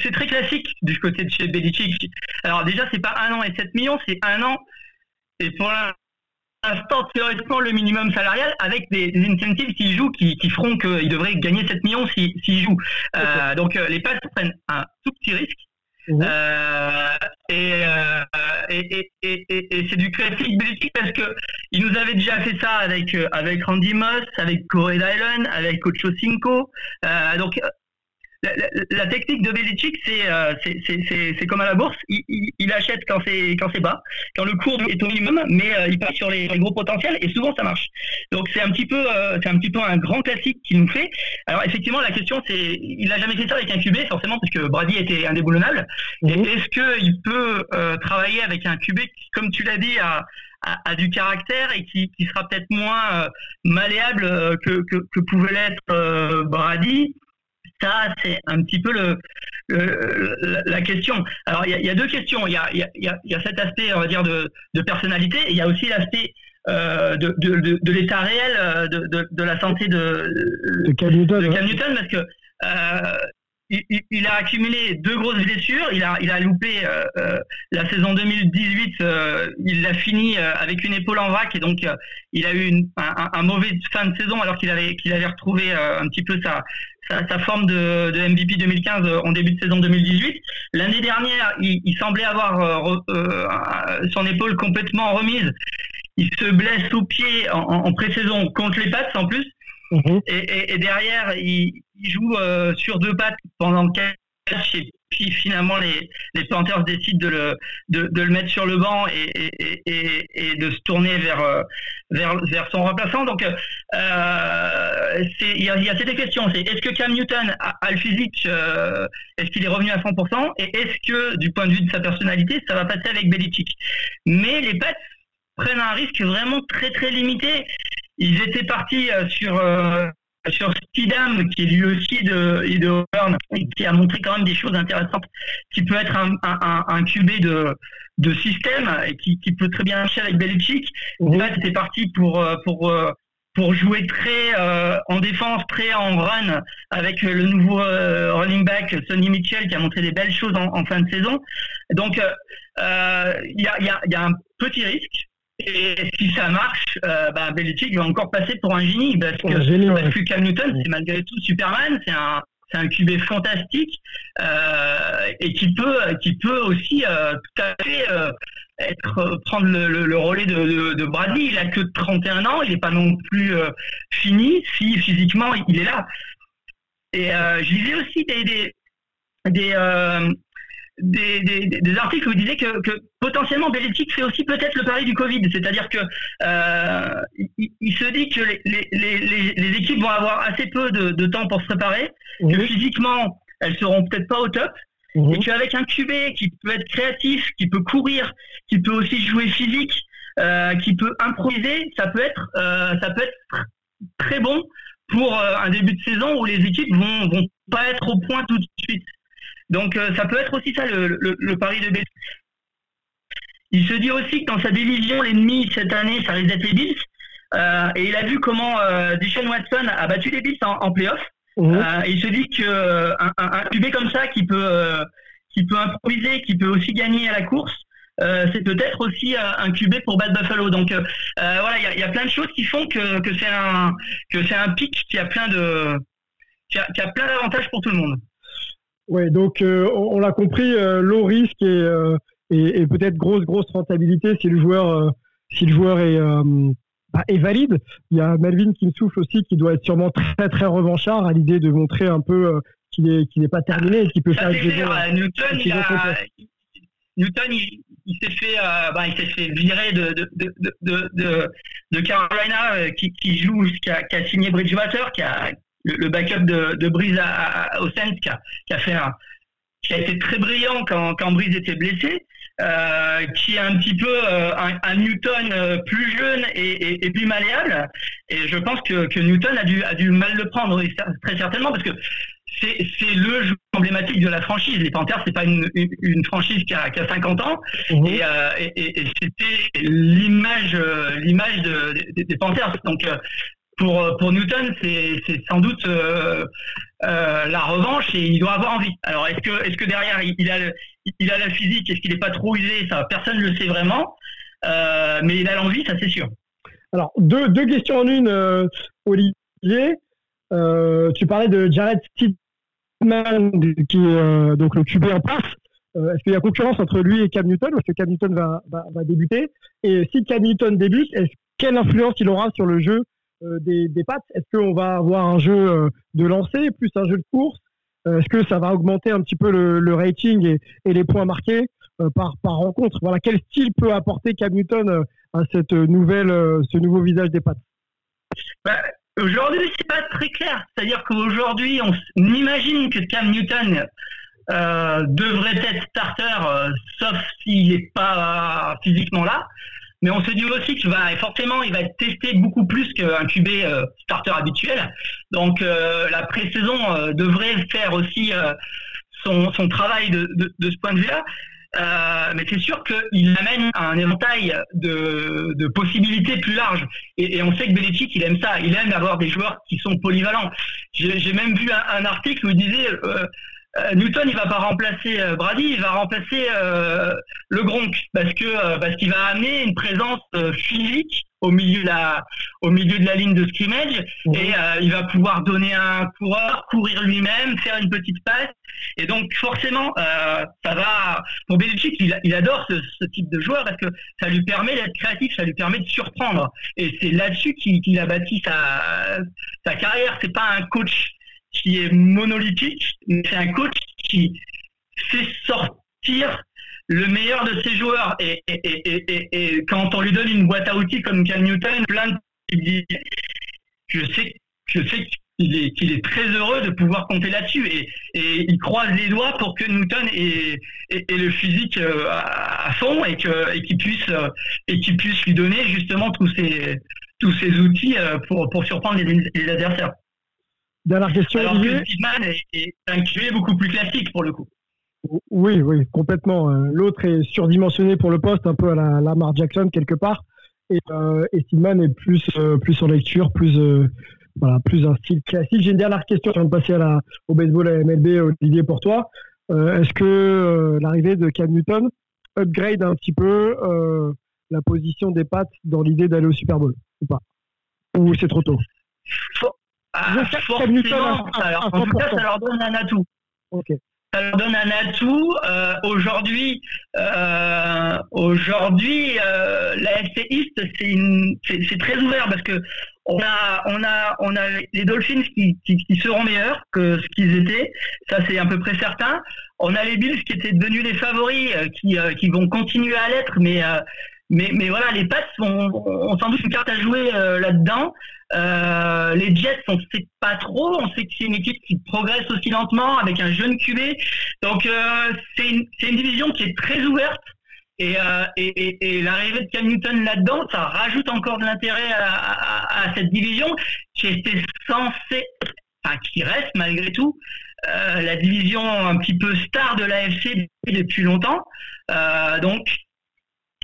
c'est très classique du côté de chez Belichick. Alors déjà, c'est pas un an et 7 millions, c'est un an et pour l'instant théoriquement le minimum salarial avec des, incentives s'ils jouent qui, feront qu'ils devraient gagner 7 millions s'ils jouent. Euh, donc euh, les Pats prennent un tout petit risque Mhm. Euh, euh, et, et, et, c'est du classique Belichick parce que il nous avait déjà fait ça avec euh, avec Randy Moss, avec Corey Dylan, avec Ocho Cinco. donc la, technique de Belichick, euh, c'est c'est comme à la bourse, il, achète quand c'est quand c'est bas, quand le cours est au minimum, mais euh, il passe sur les, gros potentiels et souvent ça marche. Donc c'est un petit peu euh, c'est un petit peu un grand classique qu'il nous fait. Alors effectivement la question c'est il n'a jamais fait ça avec un QB forcément parce que Brady était indéboulonnable. Mhm. Est-ce qu'il peut travailler avec un QB qui, comme tu l'as dit a, a, du caractère et qui, qui sera peut-être moins malléable que, que, que, pouvait l'être Brady? Ça, c'est un petit peu le, la question. Alors, il y, a deux questions. Il y a, y a, cet aspect, on va dire, de, personnalité, et il y a aussi l'aspect euh, de, de, l'état réel euh, de, la santé de, Cam Newton, parce que euh, il, a accumulé deux grosses blessures. Il a, il a loupé la saison 2018. il l'a fini avec une épaule en vrac et donc il a eu un, mauvais fin de saison alors qu'il avait, qu'il avait retrouvé un petit peu sa, sa, forme de, MVP 2015 euh, en début de saison 2018. L'année dernière, il, semblait avoir euh, euh, son épaule complètement remise. Il se blesse au pied en, pré-saison contre les pattes en plus. Mhm. Et, derrière, il, joue sur deux pattes pendant quatre et puis finalement les, les décident de le, de, le mettre sur le banc et, et, de se tourner vers, euh, vers, vers son remplaçant. Donc euh, il y, a, y a cette question, c'est est-ce que Cam Newton a, le physique, euh, est-ce qu'il est revenu à 100% et est-ce que du point de vue de sa personnalité, ça va passer avec Belichick? Mais les Pets prennent un risque vraiment très très limité. Ils étaient partis sur sur Stidham, qui est lui aussi de, de et qui a montré quand même des choses intéressantes, qui peut être un, un, un QB de, de système et qui, qui peut très bien marcher avec Belichick. Mmh. Là, c'était parti pour, euh, pour, euh, pour jouer très euh, en défense, très en run, avec le nouveau running back Sonny Mitchell qui a montré des belles choses en, fin de saison. Donc, il y, a, y, a, y a un petit risque, et si ça marche, euh, bah, Belichick va encore passer pour un génie parce que, génie, Cam Newton, c'est malgré tout Superman, c'est un c'est un QB fantastique euh, et qui peut qui peut aussi euh, tout à fait euh, être prendre le, le, relais de, de, Bradley. Il a que 31 ans, il n'est pas non plus fini si physiquement il est là. Et je lisais aussi des, des, des des, des, articles où il disait que, que potentiellement Belichick fait aussi peut-être le pari du Covid, c'est-à-dire que euh, il, se dit que les, les, les, équipes vont avoir assez peu de, de temps pour se préparer, que physiquement elles seront peut-être pas au top, et qu'avec un QB qui peut être créatif, qui peut courir, qui peut aussi jouer physique, euh, qui peut improviser, ça peut être euh, ça peut être très bon pour un début de saison où les équipes vont vont pas être au point tout de suite. Donc euh, ça peut être aussi ça le, pari de Bills. Il se dit aussi que dans sa division, l'ennemi cette année, ça risque d'être les Bills. Euh, et il a vu comment euh, Deshaun Watson a battu les Bills en, playoff. Mmh. et il se dit qu'un un, QB comme ça qui peut, qui peut improviser, qui peut aussi gagner à la course, c'est peut-être aussi un QB pour Bad Buffalo. Donc voilà, il y, a plein de choses qui font que, que c'est un que c'est un pic qui a plein de qui a plein d'avantages pour tout le monde. Ouais, donc euh, on, l'a compris, euh, low risque euh, et, et, peut-être grosse grosse rentabilité si le joueur si le joueur est bah, est valide. Il y a Melvin qui me souffle aussi, qui doit être sûrement très très revanchard à l'idée de montrer un peu qu'il est qu'il n'est pas terminé et qu'il peut faire. Newton, il, a, Newton, il, s'est fait, bah, il s'est fait virer de de, de, de, de Carolina, qui, qui joue, qui a, qui a signé Bridgewater, qui a le, backup de, de Breeze au Saints qui a, qui a, fait un, qui a été très brillant quand, quand Breeze était blessé, euh, qui est un petit peu euh, un, Newton euh, plus jeune et, et, plus malléable. Et je pense que, que, Newton a dû, a dû mal le prendre, très certainement, parce que c'est le jeu emblématique de la franchise. Les Panthers, c'est pas une, une, franchise qui a, qui a 50 ans, et, euh, et, et c'était l'image l'image des Panthers. Donc pour, pour Newton, c'est sans doute euh, euh, la revanche et il doit avoir envie. Alors, est-ce que, est que derrière, il, a, il a la physique Est-ce qu'il n'est pas trop usé? Ça, personne ne le sait vraiment. Euh, mais il a l'envie, ça c'est sûr. Alors, deux, deux, questions en une, Olivier. tu parlais de Jared Steedman, qui est donc le QB en passe. est-ce qu'il y a concurrence entre lui et Cam Newton? Est-ce que Cam Newton va, va, va débuter Et si Cam Newton débute, est-ce quelle influence il aura sur le jeu euh, des, des pattes Est-ce qu'on va avoir un jeu euh, de lancer plus un jeu de course? Euh, Est-ce que ça va augmenter un petit peu le, rating et, les points marqués par, rencontre? Voilà, quel style peut apporter Cam Newton à cette nouvelle, ce nouveau visage des pattes? Bah, Aujourd'hui, c'est pas très clair. C'est-à-dire qu'aujourd'hui, on, imagine que Cam Newton devrait être starter, sauf s'il n'est pas physiquement là. Mais on se dit aussi qu'il va forcément, il va être testé beaucoup plus qu'un QB euh, starter habituel. Donc euh, la pré-saison euh, devrait faire aussi son, son, travail de, de, ce point de vue-là. mais c'est sûr qu'il amène un éventail de, de possibilités plus large. Et, on sait que Belichick, il aime ça. Il aime avoir des joueurs qui sont polyvalents. J'ai même vu un, article où il disait Newton, il va pas remplacer euh, Brady, il va remplacer euh, le Gronk parce que parce qu'il va amener une présence physique au milieu de la au milieu de la ligne de scrimmage mhm. et il va pouvoir donner un coureur, courir lui-même, faire une petite passe et donc forcément ça va pour Belichick, il, adore ce, type de joueur parce que ça lui permet d'être créatif, ça lui permet de surprendre et c'est là-dessus qu'il a bâti sa sa carrière. C'est pas un coach qui est monolithique, mais c'est un coach qui fait sortir le meilleur de ses joueurs. Et, et, et, et, quand on lui donne une boîte à outils comme Cam Newton, plein dit, je sais, je sais qu'il est, très heureux de pouvoir compter là-dessus. Et, il croise les doigts pour que Newton ait, le physique euh, à fond et qu'il puisse, euh, et qu'il puisse lui donner justement tous ces, tous ces outils euh, pour, pour surprendre les adversaires. Dernière question. Alors Olivier. que est, un QB beaucoup plus classique pour le coup. Oui, oui, complètement. Euh, l'autre est surdimensionné pour le poste, un peu à la Lamar Jackson quelque part. Et, euh, et est plus, euh, plus en lecture, plus, euh, voilà, plus un style classique. J'ai une dernière question avant de passer à la, au baseball à MLB, Olivier, pour toi. Est-ce que l'arrivée de Cam Newton upgrade un petit peu la position des pattes dans l'idée d'aller au Super Bowl ou pas? Ou c'est trop tôt? Ah, forcément, alors, en tout cas, ça leur donne un atout. Ça leur donne un atout. Euh, aujourd'hui, euh, aujourd'hui, euh, la FC East, c'est très ouvert parce que on a, on a, on a les Dolphins qui, qui, qui seront meilleurs que ce qu'ils étaient. Ça, c'est à peu près certain. On a les Bills qui étaient devenus les favoris, euh, qui, euh, qui vont continuer à l'être, mais euh, mais, voilà, les Pats ont, sans doute une carte à jouer euh, là-dedans. Euh, les Jets, on ne sait pas trop. On sait que c'est une équipe qui progresse aussi lentement avec un jeune QB. Donc euh, c'est une, division qui est très ouverte. Et, l'arrivée de Cam Newton là-dedans, ça rajoute encore de l'intérêt à, cette division qui était censée, enfin qui reste malgré tout, la division un petit peu star de l'AFC depuis longtemps. Donc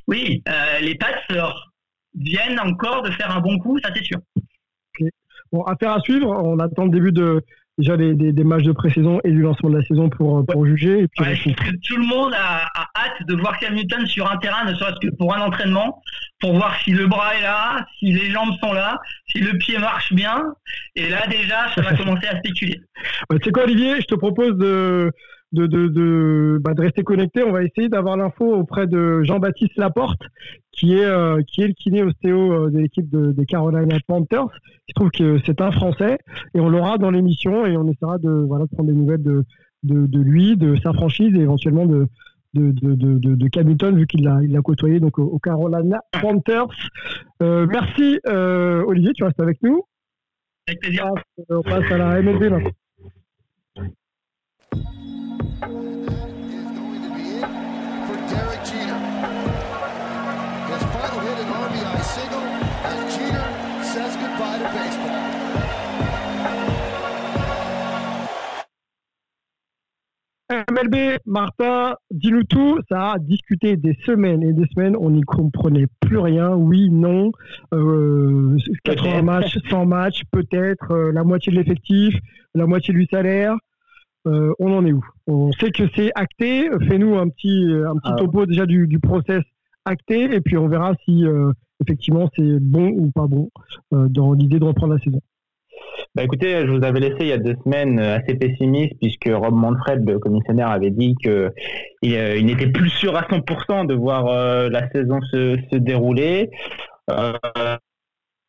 oui, euh, les Pats viennent encore de faire un bon coup, ça c'est sûr. Bon, affaire à suivre. On attend le début de déjà des, des, matchs de pré-saison et du lancement de la saison pour, pour juger. Et puis tout le monde a, hâte de voir Cam Newton sur un terrain, ne serait-ce que pour un entraînement, pour voir si le bras est là, si les jambes sont là, si le pied marche bien. Et là déjà, ça va commencer à spéculer. tu sais quoi, Olivier Je te propose de de, de, de, bah, de rester connecté. On va essayer d'avoir l'info auprès de Jean-Baptiste Laporte, qui est, euh, qui est le kiné ostéo euh, de l'équipe de, des Carolina Panthers. Je trouve que c'est un Français et on l'aura dans l'émission et on essaiera de, voilà, de prendre des nouvelles de, de, de lui, de sa franchise et éventuellement de, de, de, de, de Camilton, vu qu'il l'a, il l'a côtoyé donc, au, Carolina Panthers. Euh, merci euh, Olivier, tu restes avec nous. Avec plaisir. On passe, à la MLB maintenant. MLB, Martin, dis-nous tout. Ça a discuté des semaines et des semaines. On n'y comprenait plus rien. Oui, non. Euh, 80 matchs, 100 matchs, peut-être. euh, la moitié de l'effectif, la moitié du salaire. Euh, on en est où? On sait que c'est acté. Fais-nous un petit, un petit Ah. topo déjà du, du process acté. Et puis on verra si euh, effectivement c'est bon ou pas bon euh, dans l'idée de reprendre la saison. Bah écoutez, je vous avais laissé il y a deux semaines euh, assez pessimiste puisque Rob Manfred, le commissionnaire, avait dit que il, euh, il n'était plus sûr à 100% de voir euh, la saison se, se dérouler.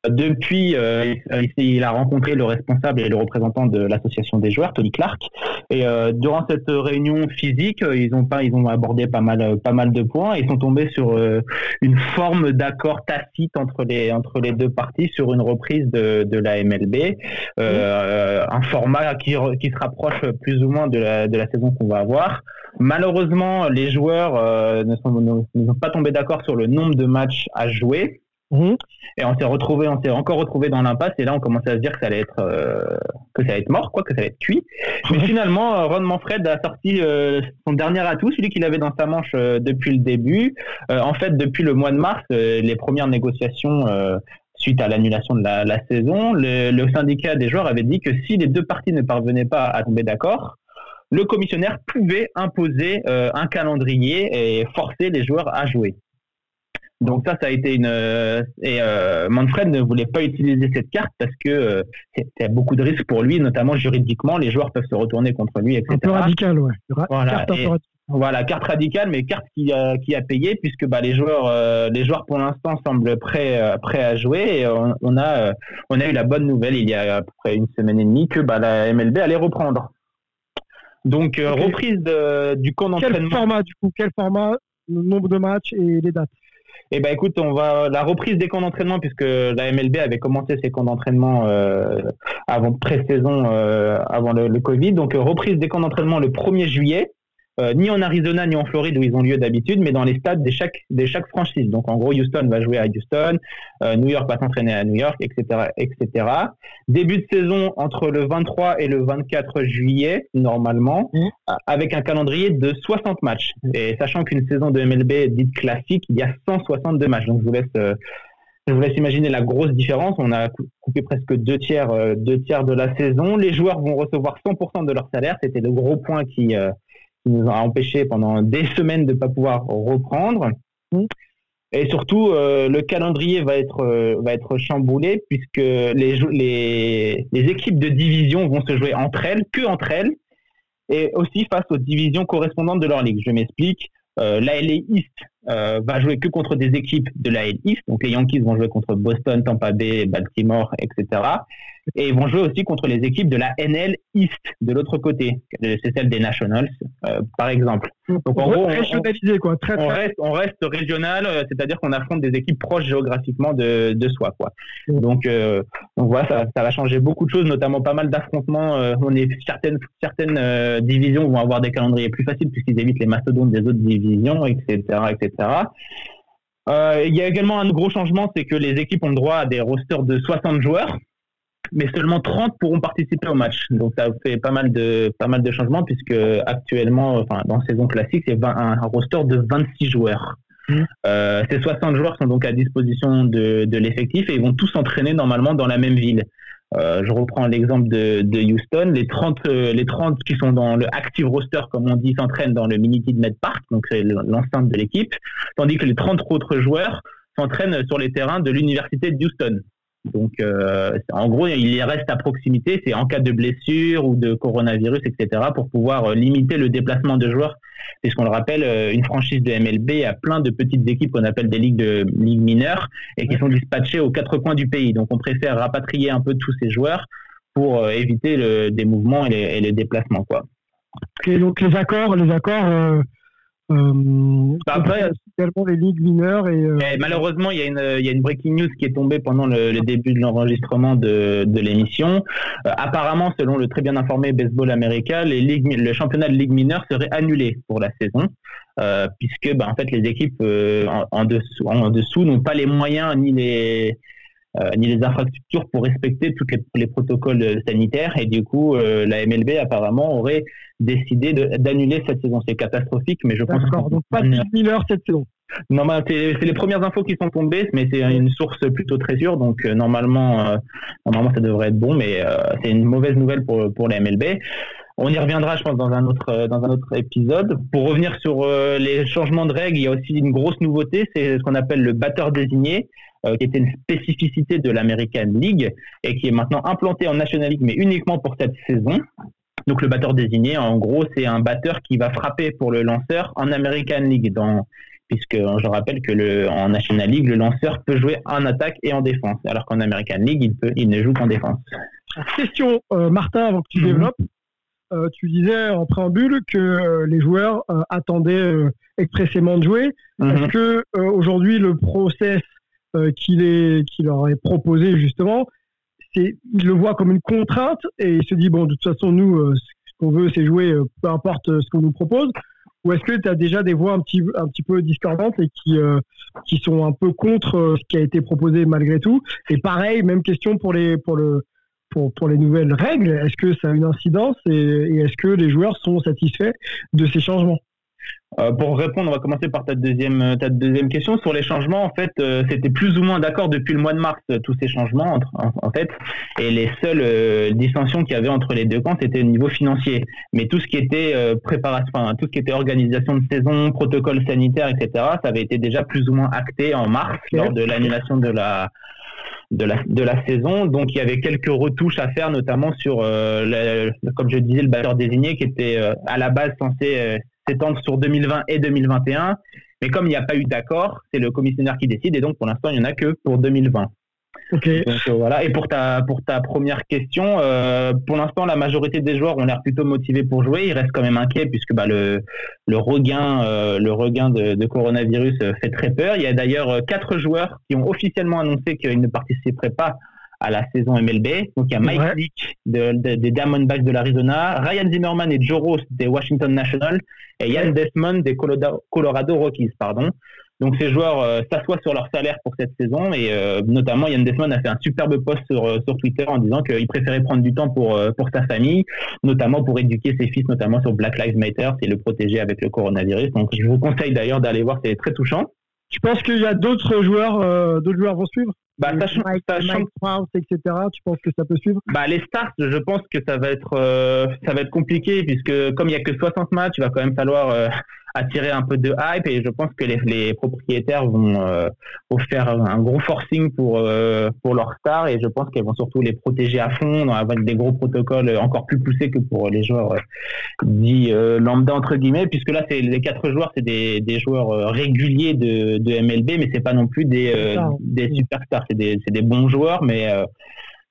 Depuis, euh, il- il a rencontré le responsable et le représentant de l'association des joueurs, Tony Clark. Et euh, durant cette réunion physique, euh, ils ont pas, ils ont abordé pas mal, euh, pas mal de points. Ils sont tombés sur euh, une forme d'accord tacite entre les entre les deux parties sur une reprise de, de la MLB, euh, un format qui qui se rapproche plus ou moins de la de la saison qu'on va avoir. Malheureusement, les joueurs euh, ne sont ne, ne sont pas tombés d'accord sur le nombre de matchs à jouer. Et on s'est retrouvé, on s'est encore retrouvé dans l'impasse. Et là, on commençait à se dire que ça allait être, euh, que ça allait être mort, quoi, que ça allait être cuit. Mais finalement, euh, Ron Manfred a sorti euh, son dernier atout, celui qu'il avait dans sa manche euh, depuis le début. En fait, depuis le mois de mars, les premières négociations suite à l'annulation de la, la saison, le, le syndicat des joueurs avait dit que si les deux parties ne parvenaient pas à tomber d'accord, le commissionnaire pouvait imposer un calendrier et forcer les joueurs à jouer. Donc ça, ça a été une euh, et euh, Manfred ne voulait pas utiliser cette carte parce que euh, c'était beaucoup de risques pour lui, notamment juridiquement, les joueurs peuvent se retourner contre lui, etc. Un peu radical, ouais. Ra- Voilà, carte et- voilà, carte radicale, mais carte qui a, qui a payé puisque bah, les joueurs, euh, les joueurs pour l'instant semblent prêts, euh, prêts à jouer. Et on, on a, euh, on a eu la bonne nouvelle il y a à peu près une semaine et demie que bah, la MLB allait reprendre. Donc euh, reprise de- du camp Quel d'entraînement. format du coup? Quel format? Le nombre de matchs et les dates? Eh ben écoute, on va la reprise des camps d'entraînement puisque la MLB avait commencé ses camps d'entraînement euh, avant pré-saison, euh, avant le, le Covid. Donc euh, reprise des camps d'entraînement le 1er juillet, euh, ni en Arizona ni en Floride où ils ont lieu d'habitude, mais dans les stades de chaque chaque franchise. Donc en gros, Houston va jouer à Houston, euh, New York va s'entraîner à New York, etc., etc. Début de saison entre le 23 et le 24 juillet normalement, a- avec un calendrier de 60 matchs. Et sachant qu'une saison de MLB dite classique, il y a 162 matchs. Donc je vous laisse euh, je vous laisse imaginer la grosse différence. On a cou- coupé presque deux tiers, euh, deux tiers de la saison. Les joueurs vont recevoir 100% de leur salaire. C'était le gros point qui, euh, nous a empêché pendant des semaines de ne pas pouvoir reprendre. Et surtout, euh, le calendrier va être euh, va être chamboulé puisque les, les les équipes de division vont se jouer entre elles, que entre elles, et aussi face aux divisions correspondantes de leur ligue. Je m'explique. Euh, L'ALA East euh, va jouer que contre des équipes de l'AL East. Donc les Yankees vont jouer contre Boston, Tampa Bay, Baltimore, etc. Et ils vont jouer aussi contre les équipes de la NL East de l'autre côté. C'est celle des Nationals, euh, par exemple. Donc en gros, on- on- quoi. Très, on reste, on reste régional, euh, c'est-à-dire qu'on affronte des équipes proches géographiquement de, de soi, quoi. Donc, euh, donc voilà, ça, ça va changer beaucoup de choses, notamment pas mal d'affrontements. euh, on est certaines certaines divisions vont avoir des calendriers plus faciles puisqu'ils évitent les mastodontes des autres divisions, etc., etc. Euh, il y a également un gros changement, c'est que les équipes ont le droit à des rosters de 60 joueurs mais seulement 30 pourront participer au match. Donc ça fait pas mal de pas mal de changements puisque actuellement, enfin dans saison classique, c'est 20 un roster de 26 joueurs. Euh, ces 60 joueurs sont donc à disposition de, de l'effectif et ils vont tous s'entraîner normalement dans la même ville. Euh, je reprends l'exemple de, de Houston. Les 30, euh, les 30 qui sont dans le active roster, comme on dit, s'entraînent dans le Minute Med Park, donc c'est l'enceinte de l'équipe, tandis que les 30 autres joueurs s'entraînent sur les terrains de l'université de Houston. Donc, euh, en gros, il reste à proximité. C'est en cas de blessure ou de coronavirus, etc., pour pouvoir euh, limiter le déplacement de joueurs. Puisqu'on le rappelle, euh, une franchise de MLB a plein de petites équipes qu'on appelle des ligues de ligues mineures et qui sont dispatchées aux quatre coins du pays. Donc, on préfère rapatrier un peu tous ces joueurs pour éviter le, des mouvements et les, et les déplacements, quoi. Et donc les accords, les accords. Euh, euh, Après, également les ligues mineures et. euh, Et malheureusement, il y, a une, il y a une breaking news qui est tombée pendant le, le début de l'enregistrement de, de l'émission. Euh, apparemment, selon le très bien informé Baseball America, les ligues, le championnat de ligue mineure serait annulé pour la saison, puisque bah, en fait les équipes en, en dessous, en dessous n'ont pas les moyens ni les ni les infrastructures pour respecter tous les, protocoles sanitaires. Et du coup, la MLB apparemment aurait décidé d'annuler cette saison. C'est catastrophique, mais je pense. D'accord, donc pas de Miller cette saison. Non, c'est les premières infos qui sont tombées, mais c'est une source plutôt très sûre, donc normalement, normalement ça devrait être bon, mais c'est une mauvaise nouvelle pour, pour la MLB. On y reviendra, je pense, dans un autre euh, dans un autre épisode. Pour revenir sur euh, les changements de règles, il y a aussi une grosse nouveauté, c'est ce qu'on appelle le batteur désigné, euh, qui était une spécificité de l'American League et qui est maintenant implanté en National League, mais uniquement pour cette saison. Donc le batteur désigné, en gros, c'est un batteur qui va frapper pour le lanceur en American League, dans, puisque je rappelle que le, en National League, le lanceur peut jouer en attaque et en défense, alors qu'en American League, il, peut, il ne joue qu'en défense. Question, Martin, avant que tu mhm. développes. Euh, tu disais en préambule que euh, les joueurs euh, attendaient expressément de jouer. Mhm. Est-ce que aujourd'hui le process qu'il est leur est proposé justement, c'est il le voit comme une contrainte et il se dit bon de toute façon nous ce qu'on veut c'est jouer peu importe ce qu'on nous propose. Ou est-ce que tu as déjà des voix un petit un petit peu discordantes et qui qui sont un peu contre ce qui a été proposé malgré tout? Et pareil même question pour les pour le pour, pour les nouvelles règles. Est-ce que ça a une incidence et, est-ce que les joueurs sont satisfaits de ces changements? Euh, pour répondre, on va commencer par ta deuxième, ta deuxième question. Sur les changements, en fait, euh, c'était plus ou moins d'accord depuis le mois de mars, euh, tous ces changements, en, en, fait. Et les seules dissensions qu'il y avait entre les deux camps, c'était au niveau financier. Mais tout ce qui était préparation, enfin, tout ce qui était organisation de saison, protocole sanitaire, etc., ça avait été déjà plus ou moins acté en mars, lors de l'annulation de la, de la, de la saison. Donc il y avait quelques retouches à faire, notamment sur, euh, comme je disais, le batteur désigné qui était euh, à la base censé euh, s'étendre sur 2020 et 2021. Mais comme il n'y a pas eu d'accord, c'est le commissionnaire qui décide et donc pour l'instant il n'y en a que pour 2020. Donc euh, voilà. Et pour ta pour ta première question, euh, pour l'instant la majorité des joueurs ont l'air plutôt motivés pour jouer. Ils restent quand même inquiets puisque bah, le le regain euh, le regain de, de, coronavirus fait très peur. Il y a d'ailleurs quatre joueurs qui ont officiellement annoncé qu'ils ne participeraient pas à la saison MLB. Donc il y a Mike ouais. de, des Diamondbacks de l'Arizona, Ryan Zimmerman et Joe Ross des Washington Nationals et Ian Desmond des Colorado Rockies. Pardon. Donc ces joueurs euh, s'assoient sur leur salaire pour cette saison et euh, notamment Yann Desmond a fait un superbe post sur, euh, sur Twitter en disant qu'il préférait prendre du temps pour, pour sa famille, notamment pour éduquer ses fils, notamment sur Black Lives Matter et le protéger avec le coronavirus. Donc je vous conseille d'ailleurs d'aller voir, c'est très touchant. Tu penses qu'il y a d'autres joueurs, d'autres joueurs vont suivre? Bah, sachant, Mike, etc. Tu penses que ça peut suivre? Bah les starts, je pense que ça va être ça va être compliqué puisque comme il y a que 60 matchs, il va quand même falloir attirer un peu de hype et je pense que les, les propriétaires vont, euh, faire un gros forcing pour euh, pour leurs stars et je pense qu'elles vont surtout les protéger à fond avec des gros protocoles encore plus poussés que pour les joueurs euh, dits lambda entre guillemets puisque là c'est les quatre joueurs c'est des, des joueurs réguliers de, de MLB mais c'est pas non plus des des superstars. C'est des c'est des bons joueurs mais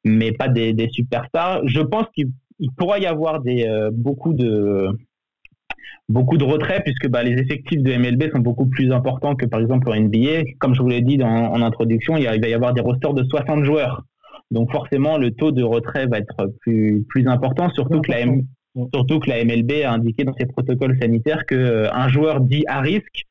mais pas des, superstars. Je pense qu'il il pourra y avoir des beaucoup de beaucoup de retraits puisque bah, les effectifs de MLB sont beaucoup plus importants que par exemple en NBA. Comme je vous l'ai dit dans, en introduction, il, va y avoir des rosters de 60 joueurs. Donc forcément, le taux de retrait va être plus, plus important, surtout que, la surtout que la MLB a indiqué dans ses protocoles sanitaires qu'un euh, joueur dit à risque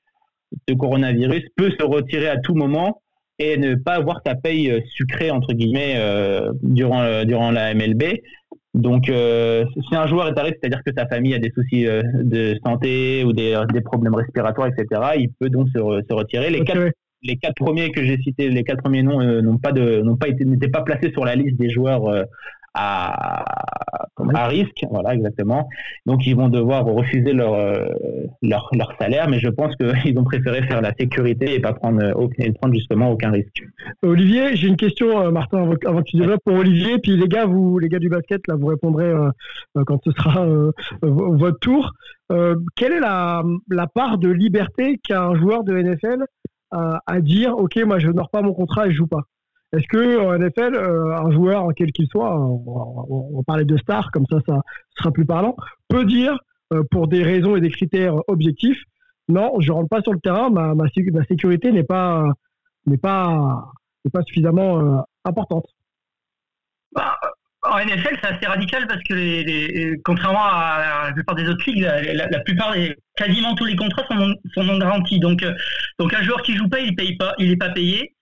de coronavirus peut se retirer à tout moment et ne pas avoir sa paye euh, sucrée entre guillemets euh, durant durant la MLB donc, euh, si un joueur est risque, c'est-à-dire que sa famille a des soucis euh, de santé ou des, des, problèmes respiratoires, etc., il peut donc se, se retirer. Les, quatre, les quatre premiers que j'ai cités, les quatre premiers noms, euh, n'ont pas de, n'ont pas été, n'étaient pas placés sur la liste des joueurs euh, à, risque, voilà exactement. Donc ils vont devoir refuser leur euh, leur, leur salaire, mais je pense qu'ils ont préféré faire la sécurité et pas prendre aucun, prendre justement aucun risque. Olivier, j'ai une question, euh, Martin, avant, que tu développes pour Olivier, puis les gars, vous les gars du basket, là, vous répondrez euh, quand ce sera votre tour. quelle est la, la part de liberté qu'a un joueur de NFL à dire, ok, moi je n'hors pas mon contrat et je joue pas? Est-ce que en NFL, euh, un joueur, quel qu'il soit, on, va parler de star, comme ça, ça sera plus parlant, peut dire, euh, pour des raisons et des critères objectifs, non, je rentre pas sur le terrain, ma, sécurité n'est pas, n'est pas, n'est pas suffisamment euh, importante. Bah, en NFL, c'est assez radical parce que, contrairement à la plupart des autres ligues, la, plupart, des, quasiment tous les contrats sont non, garantis. Donc, donc un joueur qui joue pas, il paye pas, il est pas payé.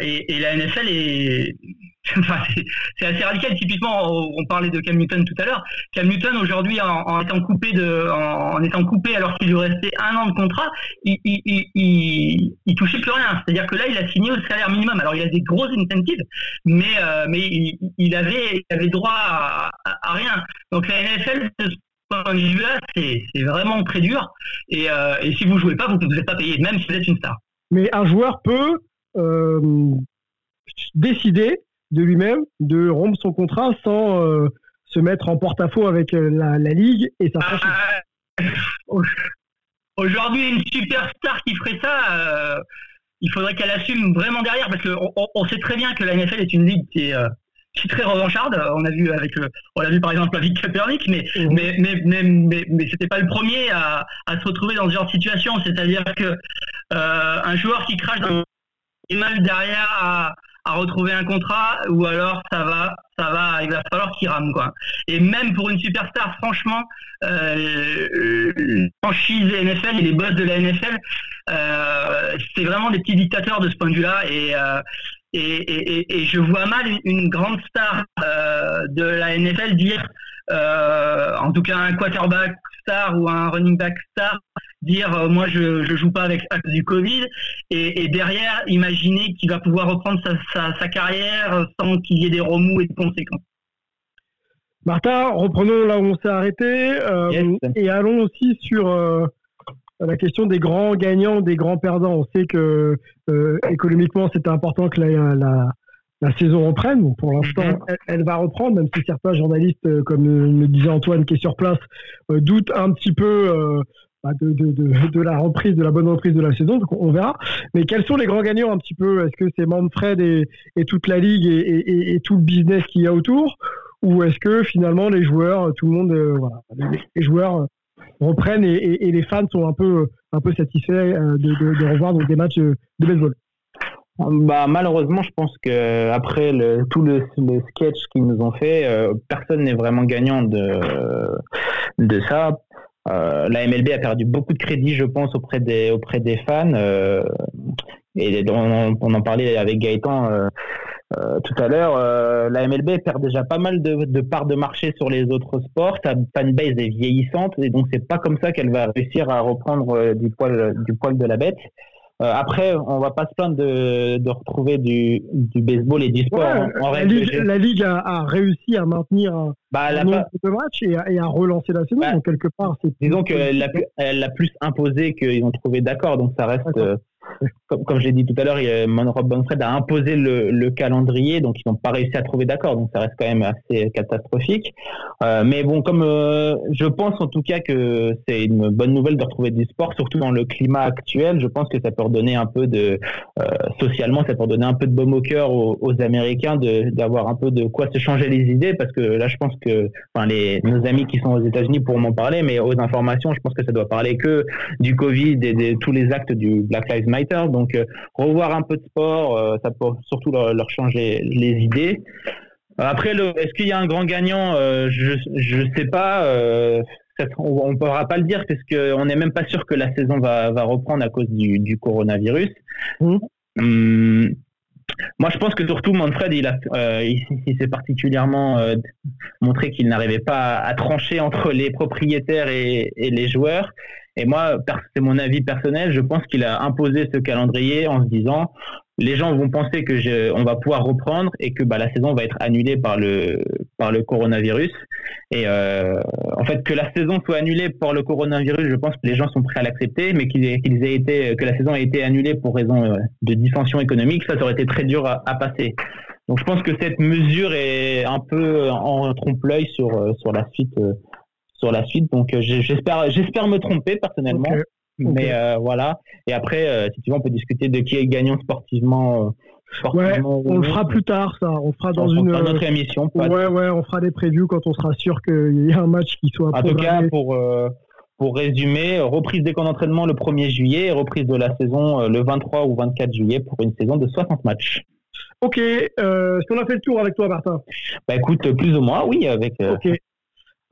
Et, et, la NFL est c'est assez radical. Typiquement, on parlait de Cam Newton tout à l'heure. Cam Newton aujourd'hui, en, étant coupé en, étant coupé alors qu'il lui restait un an de contrat, il, il, touchait plus rien. C'est-à-dire que là, il a signé au salaire minimum. Alors, il a des grosses incentives, mais euh, mais il, avait avait droit à, rien. Donc la NFL, c'est vraiment très dur. Et, euh, et si vous jouez pas, vous ne êtes pas payé, même si vous êtes une star. Mais un joueur peut euh, décider de lui-même de rompre son contrat sans euh, se mettre en porte-à-faux avec euh, la, ligue et sa ah, Aujourd'hui, une superstar qui ferait ça, euh, il faudrait qu'elle assume vraiment derrière parce qu'on on sait très bien que la NFL est une ligue qui est, très revancharde. On a vu avec, on a vu par exemple avec Kaepernick, mais mmh. mais mais mais mais, c'était pas le premier à, se retrouver dans ce genre de situation. C'est-à-dire que un joueur qui crache dans mal derrière à retrouver un contrat ou alors ça va ça va il va falloir qu'il rame quoi. Et même pour une superstar franchement euh, franchise NFL et les boss de la NFL euh, c'est vraiment des petits dictateurs de ce point de vue là et euh, et, et, je vois mal une, grande star euh, de la NFL dire en tout cas un quarterback star ou un running back star dire euh, moi je je joue pas avec à du Covid et, et derrière imaginer qu'il va pouvoir reprendre sa, sa, carrière sans qu'il y ait des remous et des conséquences. Martin, reprenons là où on s'est arrêté euh, et allons aussi sur euh, la question des grands gagnants, des grands perdants. On sait que économiquement c'était important que la, la, la saison reprenne. pour l'instant, mhm. elle, va reprendre, même si certains journalistes, comme le disait Antoine qui est sur place, doutent un petit peu bah, de, de, de, de, la reprise, de la bonne reprise de la saison. Donc on verra. Mais quels sont les grands gagnants un petit peu? Est-ce que c'est Manfred et, et, toute la ligue et, et, et tout le business qu'il y a autour? Ou est-ce que finalement les joueurs, tout le monde, euh, voilà, les, joueurs reprennent et, les fans sont un peu, un peu satisfaits euh, de, revoir donc, des matchs de baseball? Bah, malheureusement, je pense que après le, tout le, le sketch qu'ils nous ont fait, euh, personne n'est vraiment gagnant de, de ça. Euh, la MLB a perdu beaucoup de crédit, je pense, auprès des auprès des fans. Euh, et on, on, en parlait avec Gaëtan tout à l'heure. La MLB perd déjà pas mal de, de parts de marché sur les autres sports. Sa fanbase est vieillissante et donc c'est pas comme ça qu'elle va réussir à reprendre du poil du poil de la bête. Euh, après, on va pas se plaindre de, de retrouver du, du, baseball et du sport. en, la, Ligue, la, Ligue, a, réussi à maintenir un, bah, nombre de matchs et, et, à relancer la saison. Bah, donc, quelque part, c'est. Disons qu'elle l'a plus imposé qu'ils ont trouvé d'accord. Donc, ça reste comme, je l'ai dit tout à l'heure, Rob Manfred a imposé le, le, calendrier, donc ils n'ont pas réussi à trouver d'accord, donc ça reste quand même assez catastrophique. Euh, mais bon, comme euh, je pense en tout cas que c'est une bonne nouvelle de retrouver du sport, surtout dans le climat actuel, je pense que ça peut redonner un peu de euh, socialement, ça peut redonner un peu de baume au cœur aux, aux Américains d'avoir un peu de quoi se changer les idées, parce que là, je pense que enfin, les, nos amis qui sont aux États-Unis pourront m'en parler, mais aux informations, je pense que ça doit parler que du Covid et de tous les actes du Black Lives Matter donc euh, revoir un peu de sport, euh, ça peut surtout leur, changer les idées. Après, est-ce qu'il y a un grand gagnant? Je ne sais pas. Euh, on ne pourra pas le dire parce qu'on n'est même pas sûr que la saison va, reprendre à cause du, coronavirus. Mmh. Hum, moi, je pense que surtout Manfred, il, a, il, s'est particulièrement montré qu'il n'arrivait pas à, trancher entre les propriétaires et les joueurs. Et moi, c'est mon avis personnel, je pense qu'il a imposé ce calendrier en se disant les gens vont penser que on va pouvoir reprendre et que bah, la saison va être annulée par le coronavirus. Et euh, en fait, que la saison soit annulée par le coronavirus, je pense que les gens sont prêts à l'accepter, mais qu'ils aient, été que la saison ait été annulée pour raison euh, de dissension économique, ça, aurait été très dur à, passer. Donc, je pense que cette mesure est un peu en trompe-l'œil sur euh, sur la suite sur la suite. Donc euh, j'espère, j'espère me tromper personnellement. Mais euh, voilà. Et après, euh, si tu veux, on peut discuter de qui est gagnant sportivement. on le fera plus tard, ça. On fera dans une autre émission. Ouais, ouais, on fera des previews quand on sera sûr qu'il y a un match qui soit. En tout cas, pour pour résumer, reprise des camps d'entraînement le 1er juillet et reprise de la saison le 23 ou 24 juillet pour une saison de 60 matchs. Ok, est-ce qu'on a fait le tour avec toi, Martin? Bah écoute, plus ou moins, oui, avec. Ok.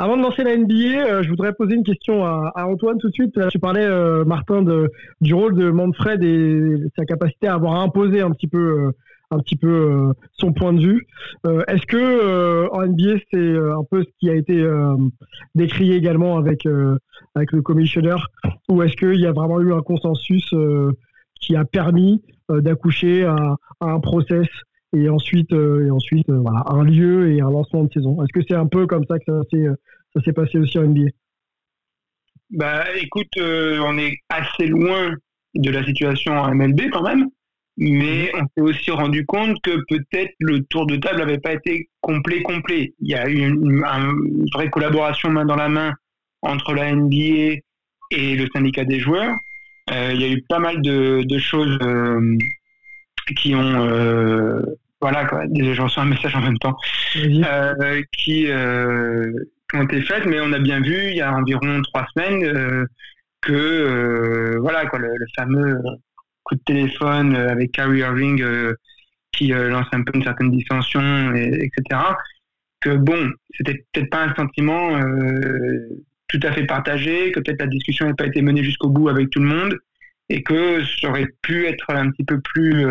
Avant de lancer la NBA, je voudrais poser une question à, Antoine tout de suite. Tu parlais, Martin, de, du rôle de Manfred et sa capacité à avoir imposé un petit peu un petit peu euh, son point de vue. Euh, est-ce que euh, en NBA c'est un peu ce qui a été décrié également avec avec le commissionneur, ou est-ce qu'il y a vraiment eu un consensus qui a permis d'accoucher à, un process et ensuite et ensuite voilà un lieu et un lancement de saison. Est-ce que c'est un peu comme ça que ça s'est ça s'est passé aussi en NBA Bah écoute, on est assez loin de la situation en MLB quand même mais on s'est aussi rendu compte que peut-être le tour de table n'avait pas été complet complet. Il y a eu une, vraie collaboration main dans la main entre la NBA et le syndicat des joueurs. Euh, il y a eu pas mal de, choses euh, qui ont euh, voilà quoi, désolé je reçois un message en même temps qui, ont été faites, mais on a bien vu il y a environ trois semaines que voilà quoi le fameux coup de téléphone euh, avec Kyrie Irving euh, qui euh, lance un peu une certaine dissension, etc. Que bon, c'était peut-être pas un sentiment tout à fait partagé, que peut-être la discussion n'a pas été menée jusqu'au bout avec tout le monde, et que ça aurait pu être un petit peu plus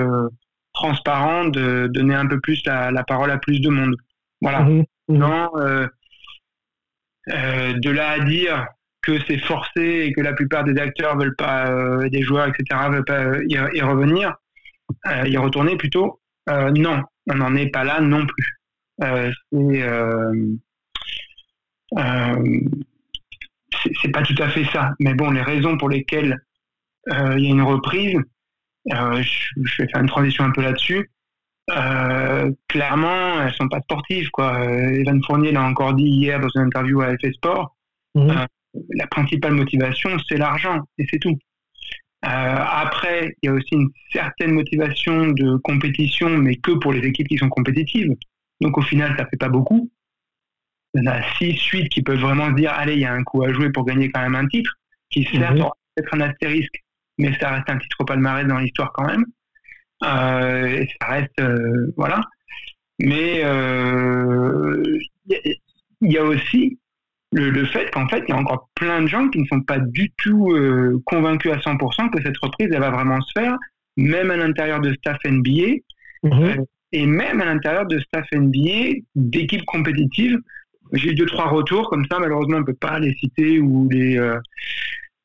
transparent de donner un peu plus la, parole à plus de monde. Voilà. Mmh mmh non, de là à dire que c'est forcé et que la plupart des acteurs veulent pas, euh, des joueurs, etc., veulent pas euh, y, revenir, euh, y retourner plutôt. non, on n'en est pas là non plus. c'est pas tout à fait ça. Mais bon, les raisons pour lesquelles il y a une reprise, je, vais faire une transition un peu là-dessus. clairement, elles sont pas sportives. Quoi. Evan Fournier l'a encore dit hier dans une interview à FS Sport. Mmh la principale motivation, c'est l'argent, et c'est tout. Euh, après, il y a aussi une certaine motivation de compétition, mais que pour les équipes qui sont compétitives. Donc au final, ça fait pas beaucoup. Il y en a six, suites qui peuvent vraiment se dire, allez, il y a un coup à jouer pour gagner quand même un titre, qui certes mhm. aura peut-être un astérisque, mais ça reste un titre palmarès dans l'histoire quand même. Euh, et ça reste, euh, voilà. Mais il y a aussi le, fait qu'en fait, il y a encore plein de gens qui ne sont pas du tout euh, convaincus à 100% que cette reprise, elle va vraiment se faire, même à l'intérieur de staff NBA, mhm. euh, et même à l'intérieur de staff NBA d'équipes compétitives. J'ai eu deux, trois retours comme ça, malheureusement, on ne peut pas les citer ou les,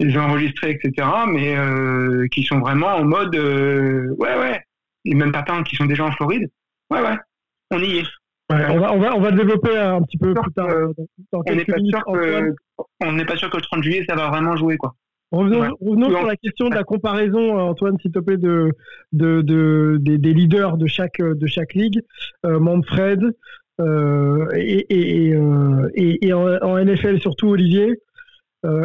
euh, les enregistrer, etc., mais qui sont vraiment en mode, ouais, ouais, et même pas qui sont déjà en Floride, ouais, ouais, on y est on, va, on, va, on va le développer un petit peu plus tard. on n'est pas, sûr que, pas que le 30 juillet, ça va vraiment jouer. Quoi. Revenons, sur la question de la comparaison, euh, Antoine, s'il te plaît, de, de, de, des, leaders de chaque, de chaque ligue. Euh, Manfred euh, et, et, et, et en, NFL surtout, Olivier.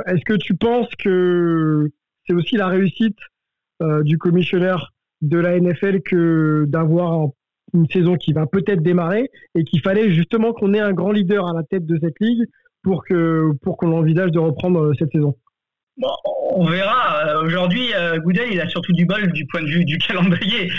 Est-ce que tu penses que c'est aussi la réussite du commissionnaire de la NFL que d'avoir une saison qui va peut-être démarrer et qu'il fallait justement qu'on ait un grand leader à la tête de cette ligue pour pour qu'on envisage de reprendre euh, cette saison? Bon, on verra. Euh, aujourd'hui, euh, Goudel, il a surtout du bol du point de vue du calendrier.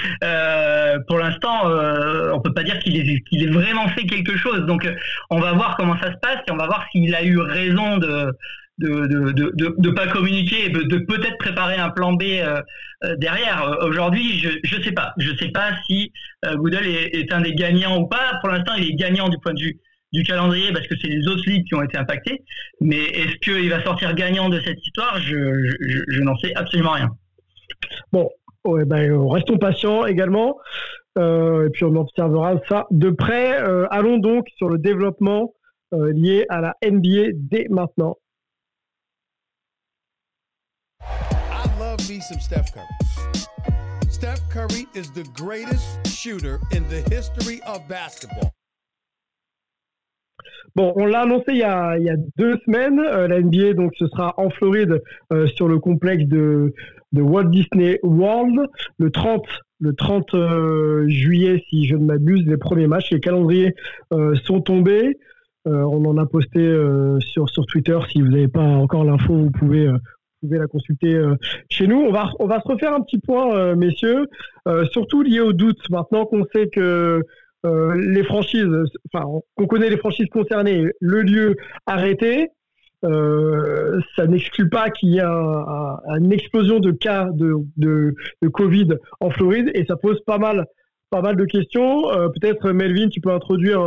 pour l'instant, on on peut pas dire qu'il ait vraiment fait quelque chose. Donc, on va voir comment ça se passe et on va voir s'il a eu raison de, de de, de, de, pas communiquer de, peut-être préparer un plan B euh, euh, derrière. Aujourd'hui, je je sais pas, je sais pas si euh, Google est, un des gagnants ou pas. Pour l'instant, il est gagnant du point de vue du calendrier parce que c'est les autres ligues qui ont été impactées. Mais est-ce qu'il va sortir gagnant de cette histoire? Je, n'en sais absolument rien. Bon, ben, restons patients également. et puis on observera ça de près. allons donc sur le développement lié à la NBA dès maintenant. Me some Steph Curry. Steph Curry is the greatest shooter in the history of basketball. Bon, on l'a annoncé il y, a, deux semaines, euh, la NBA, donc ce sera en Floride euh, sur le complexe de, Walt Disney World le 30, le 30 euh, juillet, si je ne m'abuse, les premiers matchs. Les calendriers sont tombés. on en a posté sur Twitter. Si vous n'avez pas encore l'info, vous pouvez pouvez la consulter euh, chez nous. On va, on va se refaire un petit point, euh, messieurs, euh, surtout lié au doute. Maintenant qu'on sait que les franchises, enfin, qu'on connaît les franchises concernées, le lieu arrêté, ça n'exclut pas qu'il y ait une explosion de cas de, de, de, Covid en Floride et ça pose pas mal, pas mal de questions. Peut-être Melvin, tu peux introduire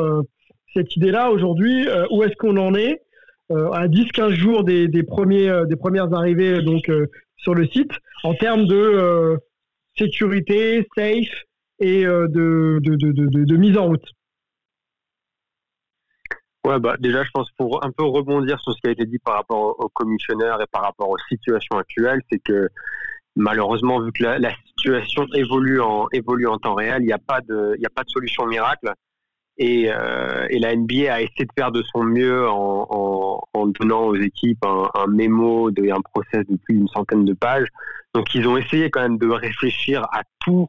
cette idée-là aujourd'hui. où est-ce qu'on en est? À 10-15 jours des, des, premiers, des premières arrivées donc sur le site en termes de sécurité, safe et euh, de, de, de, de, mise en route Ouais, bah, déjà, je pense pour un peu rebondir sur ce qui a été dit par rapport aux commissionnaires et par rapport aux situations actuelles, c'est que malheureusement, vu que la, situation évolue en, évolue en temps réel, il n'y a, a pas de solution miracle. Et, euh, et, la NBA a essayé de faire de son mieux en, en, en donnant aux équipes un, un mémo et un process de plus d'une centaine de pages. Donc ils ont essayé quand même de réfléchir à tout,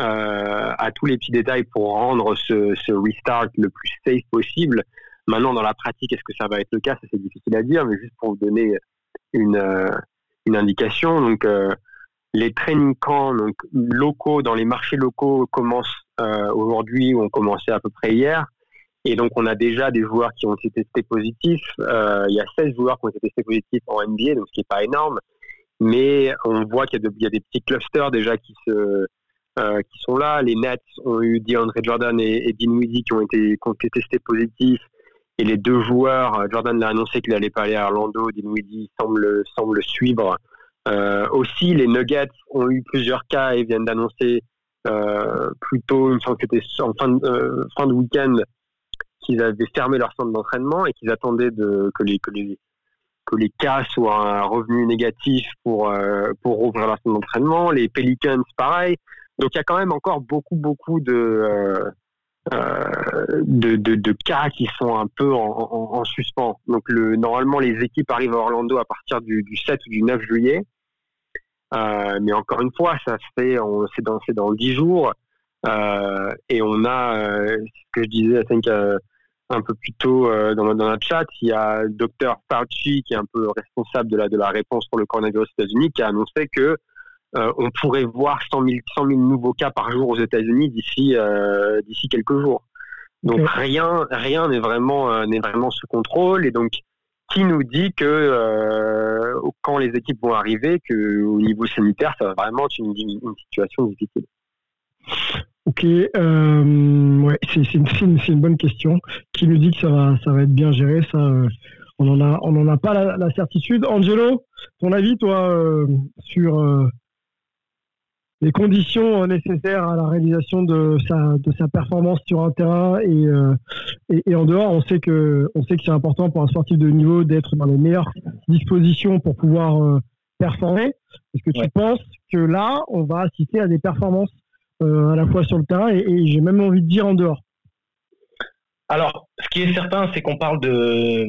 euh, à tous les petits détails pour rendre ce, ce, restart le plus safe possible. Maintenant, dans la pratique, est-ce que ça va être le cas? Ça c'est difficile à dire, mais juste pour vous donner une, euh, une indication. Donc euh, les training camps donc, locaux dans les marchés locaux commencent euh, aujourd'hui ont commencé à peu près hier. Et donc, on a déjà des joueurs qui ont été testés positifs. Euh, il y a 16 joueurs qui ont été testés positifs en NBA, donc ce qui n'est pas énorme. Mais on voit qu'il y, a des petits clusters déjà euh, qui sont là. Les Nets ont eu DeAndre Jordan et, et ont, été, qui ont été testés positifs. Et les deux joueurs, Jordan l'a annoncé qu'il n'allait pas aller à Orlando, Dinwiddie semble, semble suivre. Aussi, les Nuggets ont eu plusieurs cas et viennent d'annoncer euh, plutôt, une fois que c'était en fin de, euh, fin de week-end, qu'ils avaient fermé leur centre d'entraînement et qu'ils attendaient que, les, que, les, que les cas soient un revenu négatif pour, euh, pour rouvrir leur centre d'entraînement. Les Pelicans, pareil. Donc il y a quand même encore beaucoup, beaucoup de, de, de, cas qui sont un peu en, en, suspens. Donc le, normalement, les équipes arrivent à Orlando à partir du 7 ou du 9 juillet. Euh, mais encore une fois, ça se fait, c'est dans, dans 10 jours. Euh, et on a, euh, ce que je disais, un peu plus tôt dans, dans notre chat, il y a Dr Fauci, qui est un peu responsable de la, de la réponse pour le coronavirus aux États-Unis, qui a annoncé que on pourrait voir 100 000, 100 000, nouveaux cas par jour aux États-Unis d'ici d'ici quelques jours. Donc rien rien n'est vraiment n'est vraiment sous contrôle et donc qui nous dit que euh, quand les équipes vont arriver, que au niveau sanitaire, ça va vraiment être une, situation difficile. Ok, euh, ouais, c'est une, bonne question. Qui nous dit que ça va, ça va être bien géré Ça, euh, on n'en a, on en a pas la, la, certitude. Angelo, ton avis, toi, sur les conditions euh, nécessaires à la réalisation de sa, de sa performance sur un terrain et, euh, et, et, en dehors. On sait que, on sait que c'est important pour un sportif de niveau d'être dans les meilleures dispositions pour pouvoir euh, performer. Est-ce que tu penses que là, on va assister à des performances euh, à la fois sur le terrain et, et j'ai même envie de dire en dehors? Alors, ce qui est certain, c'est qu'on parle de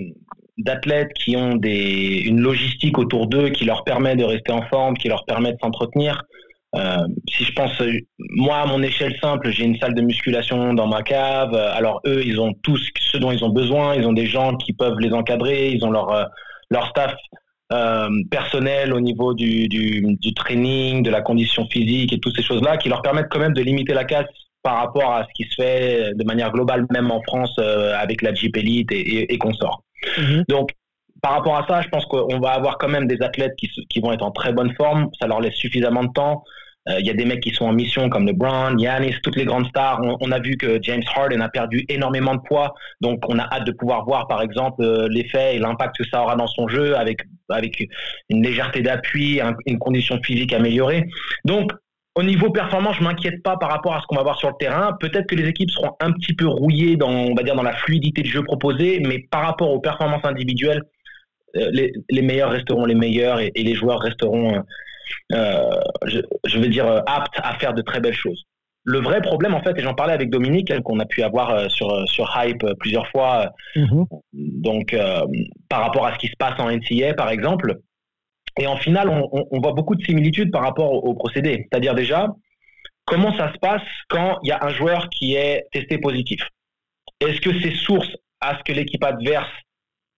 d'athlètes qui ont des, une logistique autour d'eux qui leur permet de rester en forme, qui leur permet de s'entretenir. Euh, si je pense, moi, à mon échelle simple, j'ai une salle de musculation dans ma cave. Alors eux, ils ont tout ce dont ils ont besoin. Ils ont des gens qui peuvent les encadrer. Ils ont leur euh, leur staff euh, personnel au niveau du, du, du, training, de la condition physique et toutes ces choses-là qui leur permettent quand même de limiter la casse par rapport à ce qui se fait de manière globale, même en France, euh, avec la Jeep Elite et, et, et consorts. Mm-hmm. Donc, par rapport à ça, je pense qu'on va avoir quand même des athlètes qui, vont être en très bonne forme. Ça leur laisse suffisamment de temps. Euh, il y a des mecs qui sont en mission comme LeBron, Yanis, toutes les grandes stars. On, a vu que James Harden a perdu énormément de poids, donc on a hâte de pouvoir voir par exemple euh, l'effet et l'impact que ça aura dans son jeu avec avec une légèreté d'appui, une condition physique améliorée. Donc au niveau performance, je m'inquiète pas par rapport à ce qu'on va voir sur le terrain. Peut-être que les équipes seront un petit peu rouillées dans, on va dire, dans la fluidité du jeu proposé, mais par rapport aux performances individuelles, les, les, meilleurs resteront les meilleurs et, et les joueurs resteront euh, je, je, veux dire, euh, apte à faire de très belles choses. Le vrai problème, en fait, et j'en parlais avec Dominique, hein, qu'on a pu avoir euh, sur, sur Hype plusieurs fois, mhm. donc par rapport à ce qui se passe en NCA, par exemple, et en finale, on, on, voit beaucoup de similitudes par rapport au, procédé. C'est-à-dire déjà, comment ça se passe quand il y a un joueur qui est testé positif? Est-ce que c'est source à ce que l'équipe adverse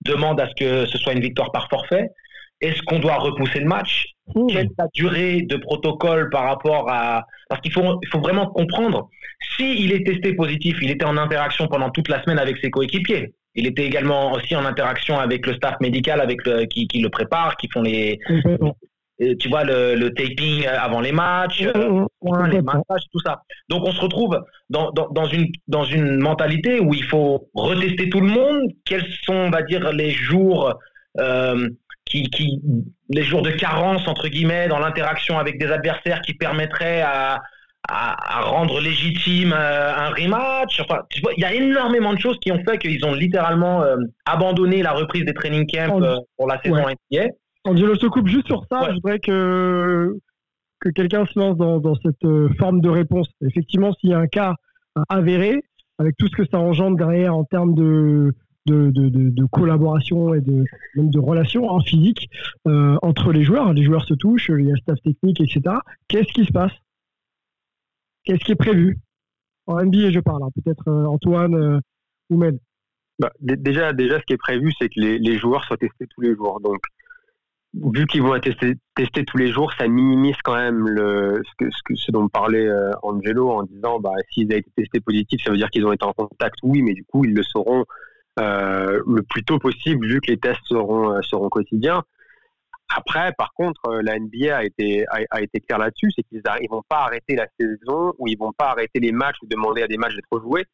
demande à ce que ce soit une victoire par forfait. Est-ce qu'on doit repousser le match? Quelle est la durée de protocole par rapport à parce qu'il faut il faut vraiment comprendre si il est testé positif, il était en interaction pendant toute la semaine avec ses coéquipiers. Il était également aussi en interaction avec le staff médical, avec le, qui, qui le prépare, qui font les, tu vois, le, le, taping avant les matchs, euh, les massages, tout ça. Donc on se retrouve dans, dans, dans, une, dans une mentalité où il faut retester tout le monde. Quels sont, on va dire, les jours euh, qui, qui, les jours de carence entre guillemets dans l'interaction avec des adversaires qui permettraient à, à, à rendre légitime euh, un rematch? Enfin, tu vois, il y a énormément de choses qui ont fait qu'ils ont littéralement euh, abandonné la reprise des training camps euh, pour la saison Ouais. NBA. Angelo, je te coupe juste sur ça. Je voudrais que, que quelqu'un se lance dans, dans cette euh, forme de réponse. Effectivement, s'il y a un cas avéré, avec tout ce que ça engendre derrière en termes de, de, de, de- de collaboration et de, même de relations hein, physiques euh, entre les joueurs, les joueurs se touchent, il y a staff technique, etc. Qu'est-ce qui se passe? Qu'est-ce qui est prévu? En NBA, je parle. hein. Peut-être euh, Antoine euh, ou Mel. Bah, dé- déjà, déjà, ce qui est prévu, c'est que les, les joueurs soient testés tous les jours. Donc, vu qu'ils vont être testés, testés tous les jours, ça minimise quand même ce, que, ce, dont parlait euh, Angelo en disant, bah, s'ils ont été testés positifs, ça veut dire qu'ils ont été en contact. Oui, mais du coup, ils le sauront euh, le plus tôt possible, vu que les tests seront, euh, quotidiens. Après, par contre, la NBA a été, a, claire là-dessus, c'est qu'ils ne vont pas arrêter la saison ou ils vont pas arrêter les matchs ou demander à des matchs d'être joués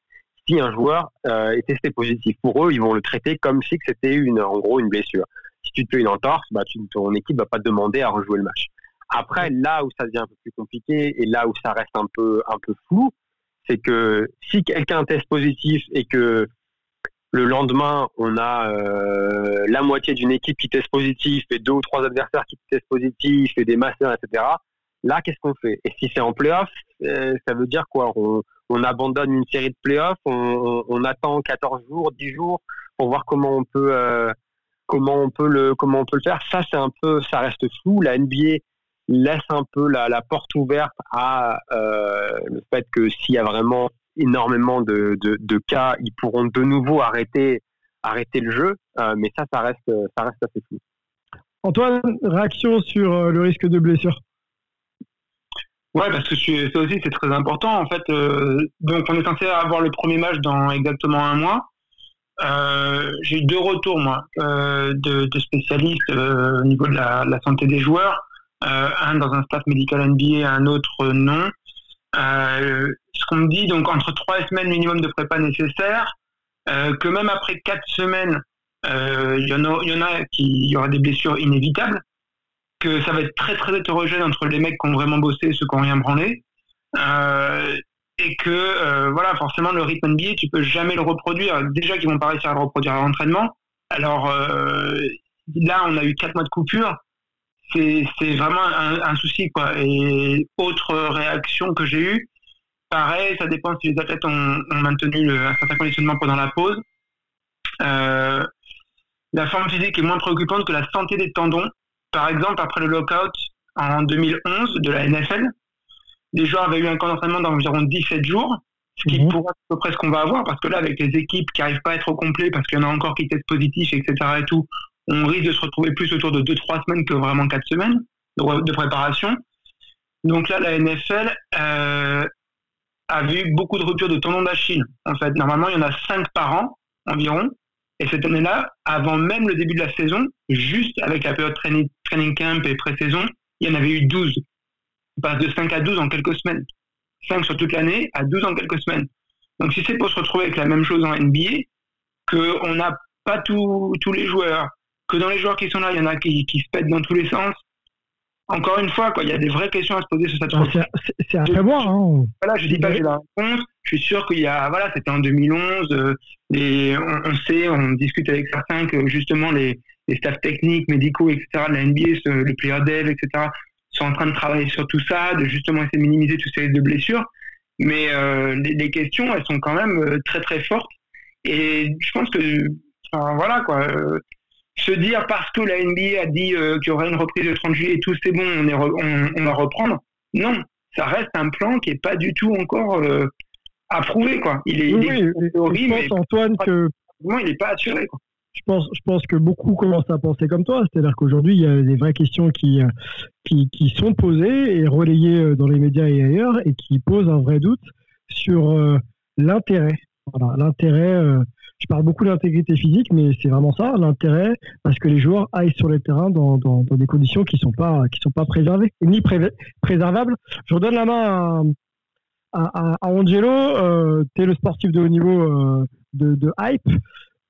si un joueur est testé positif. Pour eux, ils vont le traiter comme si c'était en gros, une blessure. Tu te fais une entorse, bah, tu, ton équipe va pas te demander à rejouer le match. Après, là où ça devient un peu plus compliqué et là où ça reste un peu, un peu flou, c'est que si quelqu'un teste positif et que le lendemain, on a euh, la moitié d'une équipe qui teste positif et deux ou trois adversaires qui testent positif et des masters, etc. Là, qu'est-ce qu'on fait? Et si c'est en playoff, euh, ça veut dire quoi? On, on abandonne une série de playoffs, on, on, on attend 14 jours, 10 jours pour voir comment on peut euh, comment on peut le comment on peut le faire. Ça, c'est un peu, ça reste flou. La NBA laisse un peu la, la porte ouverte à euh, le fait que s'il y a vraiment énormément de, de, de cas, ils pourront de nouveau arrêter arrêter le jeu. Euh, mais ça, ça reste ça reste assez flou. Antoine, réaction sur euh, le risque de blessure? Ouais, parce que ça aussi c'est très important. En fait, euh, donc on est censé avoir le premier match dans exactement un mois. Euh, J'ai eu deux retours moi euh, de, spécialistes euh, au niveau de la, santé des joueurs. Un dans un staff médical NBA, un autre non. Ce qu'on me dit, donc entre trois semaines minimum de prépa nécessaire, que même après quatre semaines, il y en a, qui y aura des blessures inévitables que ça va être très très hétérogène entre les mecs qui ont vraiment bossé et ceux qui n'ont rien branlé. Et que euh, voilà, forcément le rythme NBA, tu peux jamais le reproduire. Déjà qu'ils vont pas réussir à le reproduire à l'entraînement. Alors euh, là, on a eu quatre mois de coupure. C'est vraiment un, souci quoi. Et autre réaction que j'ai eue, pareil, ça dépend si les athlètes ont, maintenu un certain conditionnement pendant la pause. Euh, la forme physique est moins préoccupante que la santé des tendons. Par exemple, après le lockout en 2011 de la NFL, les joueurs avaient eu un camp d'entraînement d'environ 17 jours, ce qui pourrait être à peu près ce qu'on va avoir, parce que là, avec les équipes qui n'arrivent pas à être au complet, parce qu'il y en a encore qui testent positifs, etc. et tout, on risque de se retrouver plus autour de 2-3 semaines que vraiment 4 semaines de, de préparation. Donc là, la NFL euh, a vu beaucoup de ruptures de tendons d'Achille. En fait, normalement, il y en a 5 par an environ. Et cette année-là, avant même le début de la saison, juste avec la période training, training camp et pré-saison, il y en avait eu 12. On passe de 5 à 12 en quelques semaines. 5 sur toute l'année à 12 en quelques semaines. Donc si c'est pour se retrouver avec la même chose en NBA, qu'on n'a pas tous tous les joueurs, que dans les joueurs qui sont là, il y en a qui, qui se pètent dans tous les sens, encore une fois, quoi, il y a des vraies questions à se poser sur cette Ah, c'est- à prévoir. Hein. voilà, je dis pas que j'ai la réponse. Je suis sûr qu'il y a, voilà, c'était en 2011. euh, et on, on sait, on discute avec certains que justement les, les staffs techniques, médicaux, etc. de la NBA, le player dev, etc. sont en train de travailler sur tout ça, de justement essayer de minimiser tous ces risques de blessures. Mais euh, les, les questions, elles sont quand même euh, très très fortes. Et je pense que, enfin, voilà quoi. euh, se dire parce que la NBA a dit euh, qu'il y aurait une reprise le 30 juillet et tout, c'est bon, on, est re- on, on va reprendre. Non, ça reste un plan qui est pas du tout encore approuvé quoi. Il est, Oui, il est oui, en théorie, je mais pense, Antoine, que il n'est pas assuré quoi. Je pense, que beaucoup commencent à penser comme toi. C'est-à-dire qu'aujourd'hui, il y a des vraies questions qui, qui, sont posées et relayées dans les médias et ailleurs et qui posent un vrai doute sur l'intérêt. Voilà, l'intérêt je parle beaucoup d'intégrité physique, mais c'est vraiment ça l'intérêt, parce que les joueurs aillent sur le terrain dans, des conditions qui qui sont pas préservées ni préservables. Je redonne la main à, à, Angelo. Euh, tu es le sportif de haut niveau euh, de, hype.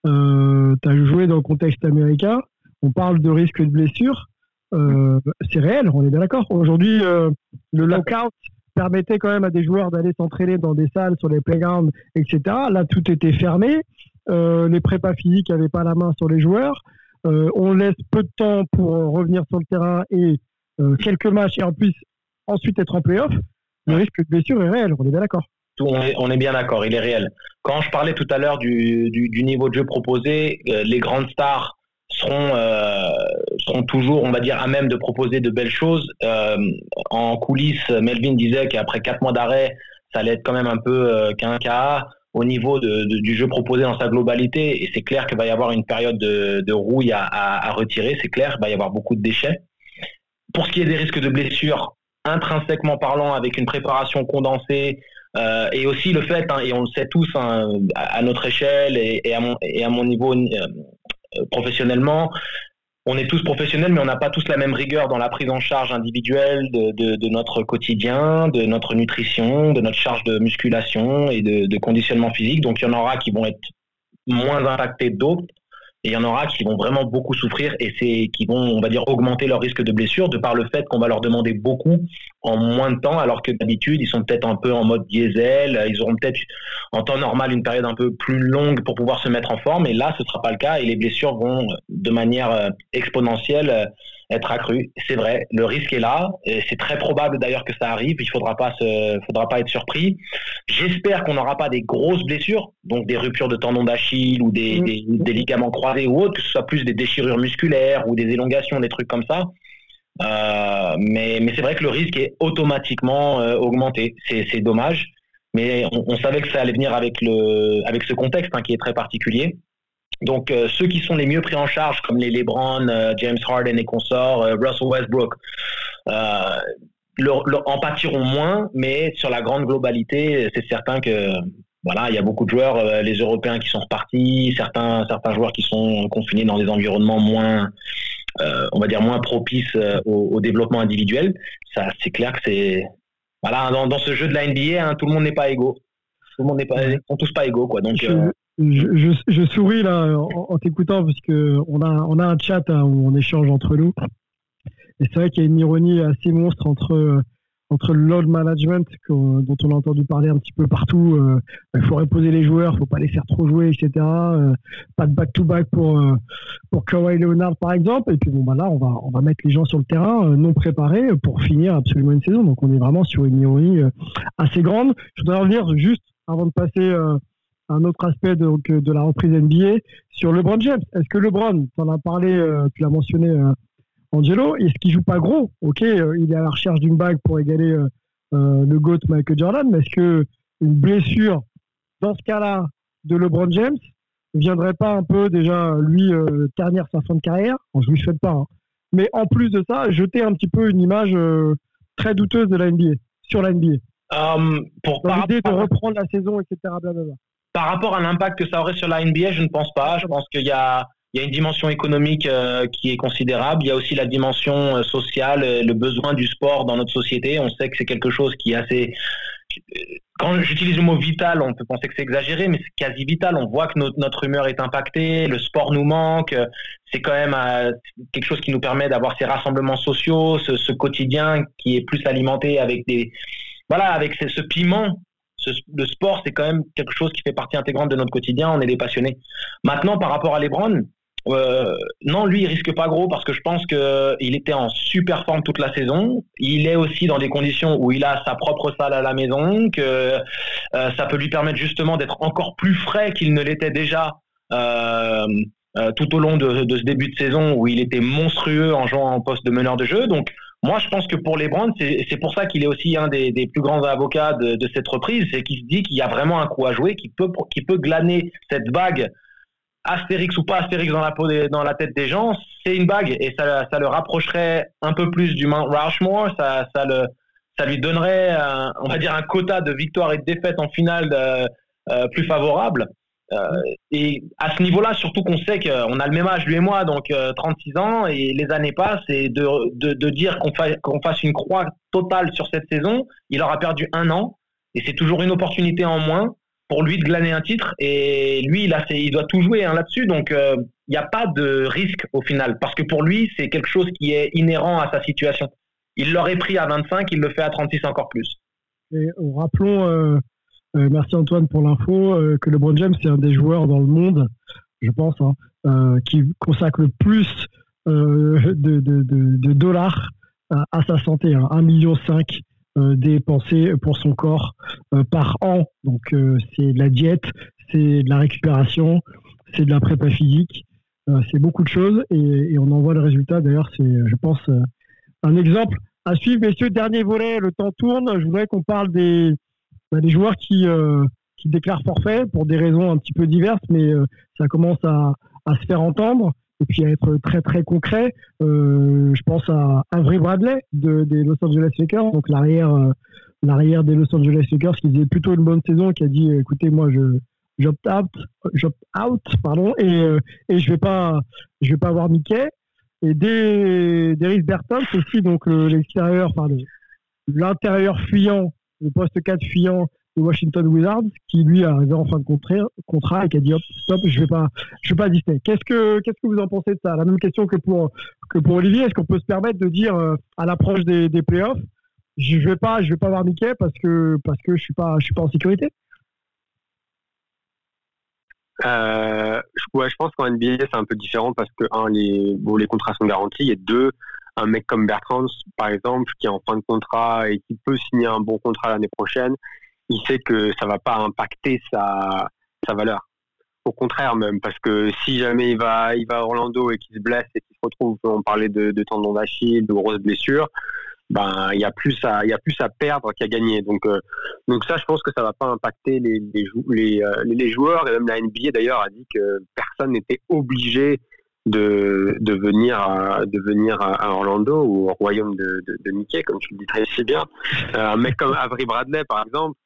Euh, tu as joué dans le contexte américain. On parle de risque de blessure. Euh, c'est réel, on est bien d'accord. Aujourd'hui, euh, le lockout permettait quand même à des joueurs d'aller s'entraîner dans des salles, sur les playgrounds, etc. Là, tout était fermé. Euh, les prépas physiques n'avaient pas la main sur les joueurs. Euh, on laisse peu de temps pour revenir sur le terrain et quelques matchs et en plus ensuite être en playoff. Le risque de blessure est réel, on est bien d'accord. On est, bien d'accord, il est réel. Quand je parlais tout à l'heure du, niveau de jeu proposé, les grandes stars seront, seront toujours, on va dire, à même de proposer de belles choses. en coulisses, Melvin disait qu'après quatre mois d'arrêt, ça allait être quand même un peu qu'un cas au niveau du jeu proposé dans sa globalité. Et c'est clair qu'il va y avoir une période de, rouille à, retirer. C'est clair, il va y avoir beaucoup de déchets. Pour ce qui est des risques de blessures, intrinsèquement parlant, avec une préparation condensée, euh, et aussi le fait, hein, et on le sait tous hein, à, notre échelle et, à, mon, et à mon niveau euh, professionnellement, on est tous professionnels, mais on n'a pas tous la même rigueur dans la prise en charge individuelle de, notre quotidien, de notre nutrition, de notre charge de musculation et de, de conditionnement physique. Donc il y en aura qui vont être moins impactés d'autres. Et il y en aura qui vont vraiment beaucoup souffrir et c'est qui vont, on va dire, augmenter leur risque de blessure de par le fait qu'on va leur demander beaucoup en moins de temps, alors que d'habitude ils sont peut-être un peu en mode diesel, ils auront peut-être en temps normal une période un peu plus longue pour pouvoir se mettre en forme. Et là, ce sera pas le cas et les blessures vont de manière euh, exponentielle euh, être accru. C'est vrai, le risque est là. C'est très probable d'ailleurs que ça arrive. Il faudra pas se, faudra pas être surpris. J'espère qu'on n'aura pas des grosses blessures, donc des ruptures de tendons d'Achille ou des, mm. des, ligaments croisés ou autres, que ce soit plus des déchirures musculaires ou des élongations, des trucs comme ça. Euh, mais, mais c'est vrai que le risque est automatiquement euh, augmenté. C'est dommage, mais on, savait que ça allait venir avec le, avec ce contexte hein, qui est très particulier. Donc euh, ceux qui sont les mieux pris en charge, comme les LeBron, euh, James Harden et consorts, euh, Russell Westbrook, en pâtiront moins, mais sur la grande globalité, c'est certain que voilà, il y a beaucoup de joueurs, les Européens qui sont repartis, certains certains joueurs qui sont confinés dans des environnements moins, on va dire moins propices au, développement individuel. Ça, c'est clair que c'est voilà dans, ce jeu de la NBA, hein, tout le monde n'est pas égaux. Tout le monde n'est pas, sont tous pas égaux quoi. Donc je, souris là en, t'écoutant parce que on a, on a un chat hein, où on échange entre nous. Et c'est vrai qu'il y a une ironie assez monstre entre, entre le load management dont on a entendu parler un petit peu partout. Euh, il faut reposer les joueurs, il faut pas les faire trop jouer, etc. Euh, pas de back-to-back pour, euh, pour Kawhi Leonard par exemple. Et puis bon, bah là, on va, on va mettre les gens sur le terrain non préparés pour finir absolument une saison. Donc on est vraiment sur une ironie assez grande. Je voudrais revenir juste avant de passer un autre aspect donc, de la reprise NBA sur LeBron James. Est-ce que LeBron, tu en as parlé, euh, tu l'as mentionné, euh, Angelo, est-ce qu'il joue pas gros? Ok, euh, il est à la recherche d'une bague pour égaler le GOAT Michael Jordan, mais est-ce que une blessure dans ce cas-là de LeBron James ne viendrait pas un peu déjà lui ternir sa fin de carrière? Je ne lui souhaite pas. Hein. Mais en plus de ça, jeter un petit peu une image très douteuse de la NBA, sur la NBA. pour Dans l'idée de reprendre la saison, etc. Blablabla. Par rapport à l'impact que ça aurait sur la NBA, je ne pense pas. Je pense qu'il y a, une dimension économique euh, qui est considérable. Il y a aussi la dimension euh, sociale, euh, le besoin du sport dans notre société. On sait que c'est quelque chose qui est assez. Quand j'utilise le mot vital, on peut penser que c'est exagéré, mais c'est quasi vital. On voit que notre, humeur est impactée, le sport nous manque. C'est quand même quelque chose qui nous permet d'avoir ces rassemblements sociaux, ce, quotidien qui est plus alimenté avec des, voilà, avec ce piment le sport, c'est quand même quelque chose qui fait partie intégrante de notre quotidien. On est des passionnés. Maintenant, par rapport à LeBron, euh, non, lui, il risque pas gros parce que je pense qu'il était en super forme toute la saison. Il est aussi dans des conditions où il a sa propre salle à la maison, que euh, ça peut lui permettre justement d'être encore plus frais qu'il ne l'était déjà. Euh, tout au long de, de, ce début de saison où il était monstrueux en jouant en poste de meneur de jeu. Donc, moi, je pense que pour les Brands, c'est pour ça qu'il est aussi un des, plus grands avocats de, cette reprise, c'est qu'il se dit qu'il y a vraiment un coup à jouer, qu'il peut, peut glaner cette vague Astérix ou pas Astérix dans la, peau dans la tête des gens, c'est une bague et ça, le rapprocherait un peu plus du Mount Rushmore. Ça, lui donnerait, un, on va dire, un quota de victoires et de défaites en finale de, euh, plus favorable. Euh, et à ce niveau-là, surtout qu'on sait qu'on a le même âge, lui et moi, donc 36 euh, ans, et les années passent, et de, de, dire qu'on fa qu'on fasse une croix totale sur cette saison, il aura perdu un an, et c'est toujours une opportunité en moins pour lui de glaner un titre, et lui, il, a, il doit tout jouer hein, là-dessus, donc il n'y a pas de risque au final, parce que pour lui, c'est quelque chose qui est inhérent à sa situation. Il l'aurait pris à 25, il le fait à 36 encore plus. Et rappelons euh, merci Antoine pour l'info. Euh, que LeBron James, c'est un des joueurs dans le monde, je pense, hein, euh, qui consacre le plus de, dollars à, sa santé. Hein, 1,5 million dépensés pour son corps par an. Donc c'est de la diète, c'est de la récupération, c'est de la prépa physique, c'est beaucoup de choses et, on en voit le résultat. D'ailleurs, c'est, je pense, un exemple à suivre. Messieurs, dernier volet, le temps tourne. Je voudrais qu'on parle des, des joueurs qui, euh, qui déclarent forfait pour des raisons un petit peu diverses, mais euh, ça commence à, se faire entendre et puis à être très très concret. Euh, je pense à Avery Bradley de, des Los Angeles Lakers, donc l'arrière l'arrière des Los Angeles Lakers qui faisait plutôt une bonne saison, qui a dit écoutez moi je j'opt out, out pardon et, et je vais pas je vais pas avoir Mickey et des Darius Bertens aussi donc l'extérieur enfin l'intérieur fuyant le poste 4 fuyant de Washington Wizards, qui lui a arrivé en fin de contrat, et qui a dit hop, stop, je vais pas, vais pas Disney. Qu'est-ce que, qu'est-ce que vous en pensez de ça? La même question que pour, que pour Olivier, est-ce qu'on peut se permettre de dire euh, à l'approche des, des playoffs, je vais vais pas voir Mickey parce que, parce que je suis suis pas en sécurité? Euh, ouais, je pense qu'en NBA c'est un peu différent parce que un les bon, les contrats sont garantis. Et deux un mec comme Bertrand, par exemple, qui est en fin de contrat et qui peut signer un bon contrat l'année prochaine, il sait que ça va pas impacter sa, valeur. Au contraire même, parce que si jamais il va, il va à Orlando et qu'il se blesse et qu'il se retrouve, on parlait de, de tendon d'Achille, de grosses blessures, ben il y a plus à, il y a plus à perdre qu'à gagner. Donc, euh, donc ça, je pense que ça va pas impacter euh, les joueurs et même la NBA d'ailleurs a dit que personne n'était obligé de, de venir à, de venir à, Orlando ou au royaume de, de, Mickey, comme tu le dis très bien. Euh, un mec comme Avery Bradley, par exemple,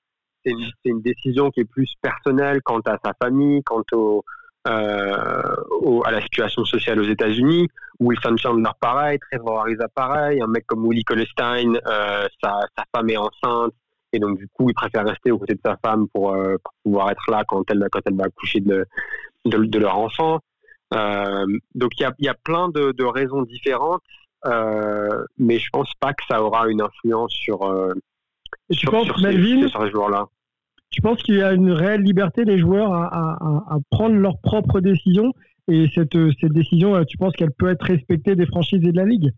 c'est une, une, décision qui est plus personnelle quant à sa famille, quant au, euh, à la situation sociale aux États-Unis. Wilson Chandler, pareil. Trevor Ariza, pareil. Un mec comme Willie Colestein, euh, sa, sa femme est enceinte. Et donc, du coup, il préfère rester aux côtés de sa femme pour, pouvoir être là quand elle, quand elle va accoucher de, de leur enfant. Euh, donc il y a, y a, plein de, de raisons différentes, euh, mais je pense pas que ça aura une influence sur, euh, sur, penses, sur, Melvin, ces, sur ces joueurs-là. Tu penses qu'il y a une réelle liberté des joueurs à, à, à prendre leurs propres décisions et cette, cette décision, tu penses qu'elle peut être respectée des franchises et de la ligue?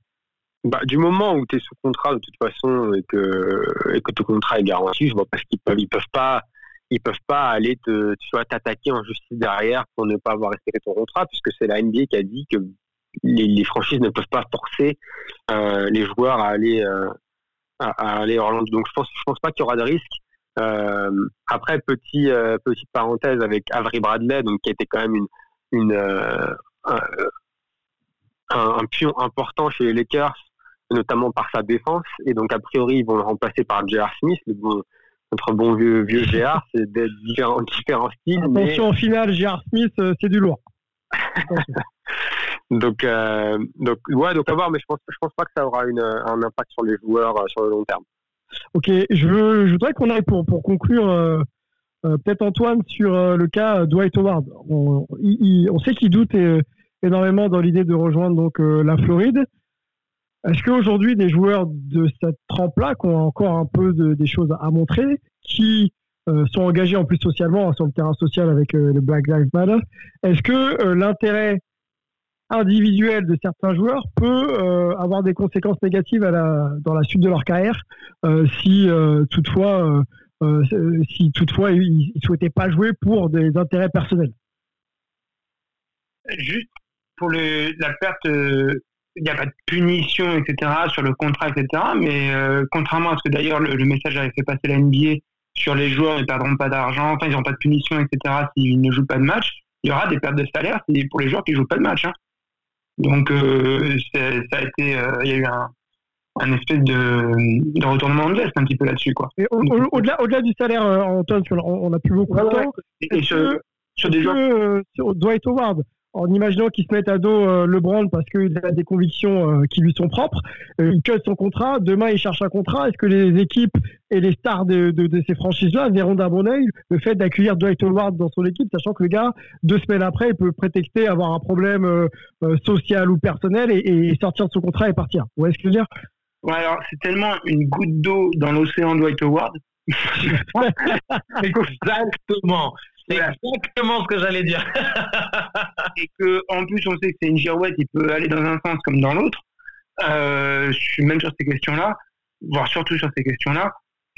Bah, du moment où tu es sous contrat de toute façon et que, et que ton contrat est garanti, je vois pas ce qu'ils peuvent, ils peuvent pas ils peuvent pas aller te, tu vois, t'attaquer en justice derrière pour ne pas avoir respecté ton contrat, puisque c'est la NBA qui a dit que les, franchises ne peuvent pas forcer euh, les joueurs à aller euh, à, aller Orlando. Donc je pense, je pense pas qu'il y aura de risque. Euh, après, petit petite parenthèse avec Avery Bradley, donc qui était quand même une un, un, pion important chez les Lakers, notamment par sa défense, et donc a priori ils vont le remplacer par J.R. Smith, le bon notre bon vieux, vieux GR, c'est des différents, différents styles. Attention, au final, GR Smith, euh, c'est du lourd. donc, euh, donc, ouais, donc à voir, mais je pense, je pense pas que ça aura une, un impact sur les joueurs euh, sur le long terme. Ok, je, veux, je voudrais qu'on aille pour, pour conclure, peut-être Antoine, sur le cas Dwight Howard. On, on sait qu'il doute énormément dans l'idée de rejoindre donc la Floride. Est-ce qu'aujourd'hui, des joueurs de cette trempe-là, qui ont encore un peu de, des choses à montrer, qui euh, sont engagés en plus socialement hein, sur le terrain social avec euh, le Black Lives Matter, est-ce que euh, l'intérêt individuel de certains joueurs peut avoir des conséquences négatives dans la suite de leur carrière si toutefois, si ils ne souhaitaient pas jouer pour des intérêts personnels? Juste pour la perte il n'y a pas de punition, etc., sur le contrat, etc. Mais euh, contrairement à ce que d'ailleurs le, message avait fait passer la NBA sur les joueurs, ils ne perdront pas d'argent, enfin, ils n'ont pas de punition, etc., s'ils ne jouent pas de match. il y aura des pertes de salaire pour les joueurs qui jouent pas de match. Hein. Donc euh, ça a été, euh, il y a eu un, un espèce de, de, retournement de veste un petit peu là-dessus quoi. Au-delà, du salaire, Antoine, on n'a plus beaucoup de temps. Et, sur, sur des joueurs, Dwight Howard, en imaginant qu'il se mette à dos euh, LeBron parce qu'il a des convictions euh, qui lui sont propres. Euh, il cut son contrat. Demain, il cherche un contrat. Est-ce que les équipes et les stars de, ces franchises-là verront d'un bon oeil le fait d'accueillir Dwight Howard dans son équipe, sachant que le gars, deux semaines après, il peut prétexter avoir un problème social ou personnel et, sortir de son contrat et partir. Vous voyez ce que je veux dire? Ouais, alors c'est tellement une goutte d'eau dans l'océan Dwight Howard. Exactement. C'est exactement ce que j'allais dire. et que en plus on sait que c'est une girouette, il peut aller dans un sens comme dans l'autre. Euh, je suis même sur ces questions-là, voire surtout sur ces questions-là.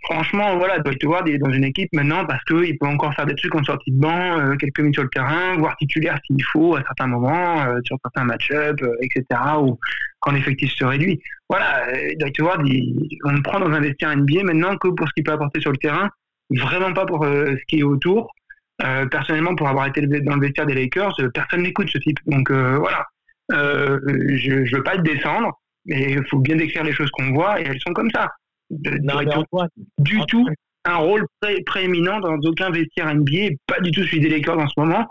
Franchement, voilà, Dwight Howard il est dans une équipe maintenant parce qu'il peut encore faire des trucs en sortie de banc, euh, quelques minutes sur le terrain, voire titulaire s'il faut à certains moments, euh, sur certains match-up, etc. Ou quand l'effectif se réduit. Voilà, Dwight Howard, on le prend dans un vestiaire NBA maintenant que pour ce qu'il peut apporter sur le terrain, vraiment pas pour ce qui est autour. Euh, personnellement, pour avoir été dans le vestiaire des Lakers, euh, personne n'écoute ce type. Donc euh, voilà, je ne veux pas le descendre, mais il faut bien décrire les choses qu'on voit et elles sont comme ça. du tout un rôle prééminent dans aucun vestiaire NBA, pas du tout celui des Lakers en ce moment.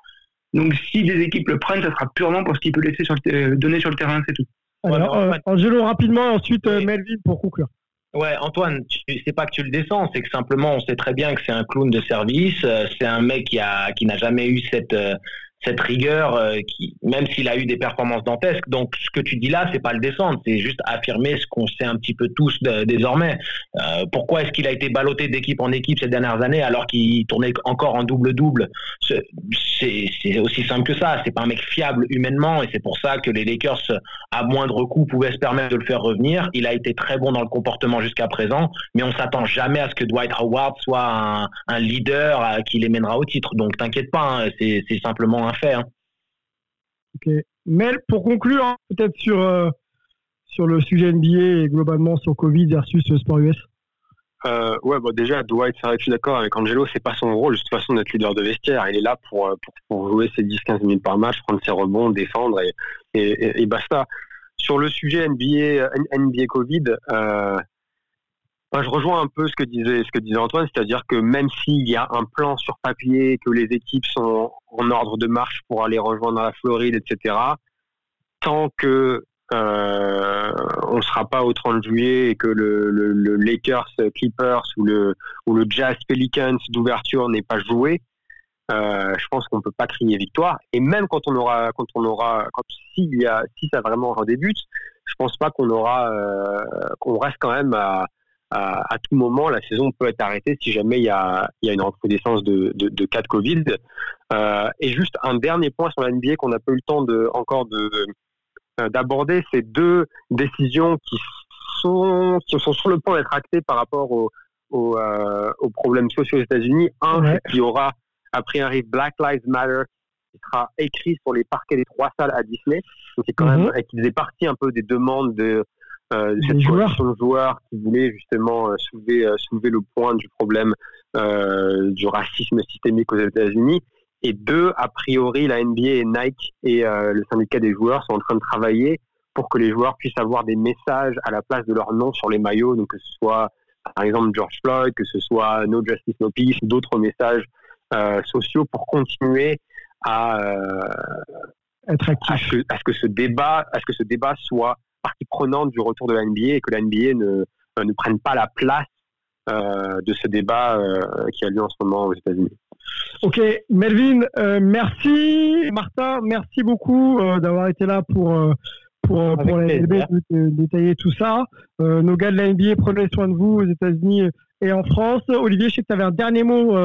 Donc si des équipes le prennent, ça sera purement pour ce qu'il peut laisser sur donner sur le terrain, c'est tout. Alors, Angelo, rapidement, ensuite Melvin pour conclure. Ouais, Antoine, c'est pas que tu le descends, c'est que simplement on sait très bien que c'est un clown de service, euh, c'est un mec qui a qui n'a jamais eu cette euh, cette rigueur, euh, même s'il a eu des performances dantesques. Donc, ce que tu dis là, c'est pas le descendre, c'est juste affirmer ce qu'on sait un petit peu tous désormais. Euh, pourquoi est-ce qu'il a été ballotté d'équipe en équipe ces dernières années alors qu'il tournait encore en double-double? C'est aussi simple que ça. C'est pas un mec fiable humainement et c'est pour ça que les Lakers, à moindre coût, pouvaient se permettre de le faire revenir. Il a été très bon dans le comportement jusqu'à présent, mais on s'attend jamais à ce que Dwight Howard soit un, un leader euh, qui les mènera au titre. Donc, t'inquiète pas, hein, c'est simplement un fait. Hein. Ok. Mel, pour conclure, hein, peut-être sur, euh, sur le sujet NBA et globalement sur Covid versus le sport US. Euh, ouais, bon, déjà, Dwight, je suis d'accord avec Angelo, c'est pas son rôle, de toute façon, d'être leader de vestiaire. Il est là pour, euh, pour, jouer ses 10-15 minutes par match, prendre ses rebonds, défendre et, et, et, basta. Sur le sujet NBA, NBA Covid, euh, je rejoins un peu ce que disait, ce que disait Antoine, c'est-à-dire que même s'il y a un plan sur papier, que les équipes sont en ordre de marche pour aller rejoindre la Floride, etc., tant que euh, on ne sera pas au 30 juillet et que le, Lakers Clippers ou le, ou le Jazz Pelicans d'ouverture n'est pas joué, euh, je pense qu'on ne peut pas crier victoire. Et même quand on aura, quand on aura, quand s'il y a, si ça vraiment redébute, je pense pas qu'on aura, euh, qu'on reste quand même à, à, tout moment, la saison peut être arrêtée si jamais il y a, une recrudescence de, cas de Covid. Euh, et juste un dernier point sur la NBA qu'on n'a pas eu le temps de, encore de, euh, d'aborder, c'est deux décisions qui sont, qui sont sur le point d'être actées par rapport aux, euh, problèmes sociaux aux États-Unis. Un, ouais. qui aura, a priori, Black Lives Matter qui sera écrit sur les parquets des trois salles à Disney, qui quand mhm. même, et qui faisait partie un peu des demandes de, euh, cette de joueurs qui voulait justement euh, soulever, euh, soulever le point du problème du racisme systémique aux États-Unis. Et deux, a priori, la NBA et Nike et le syndicat des joueurs sont en train de travailler pour que les joueurs puissent avoir des messages à la place de leur nom sur les maillots, donc que ce soit par exemple George Floyd, que ce soit No Justice No Peace, d'autres messages sociaux pour continuer à, être actif. À, ce que, ce débat, à ce que ce débat soit partie prenante du retour de la NBA et que la NBA ne, euh, ne prenne pas la place euh, de ce débat euh, qui a lieu en ce moment aux États-Unis. Ok, Melvin, merci. Martin, merci beaucoup d'avoir été là pour, pour, pour la NBA, détailler tout ça. nos gars de la NBA, prenez soin de vous aux États-Unis et en France. Olivier, je sais que tu avais un dernier mot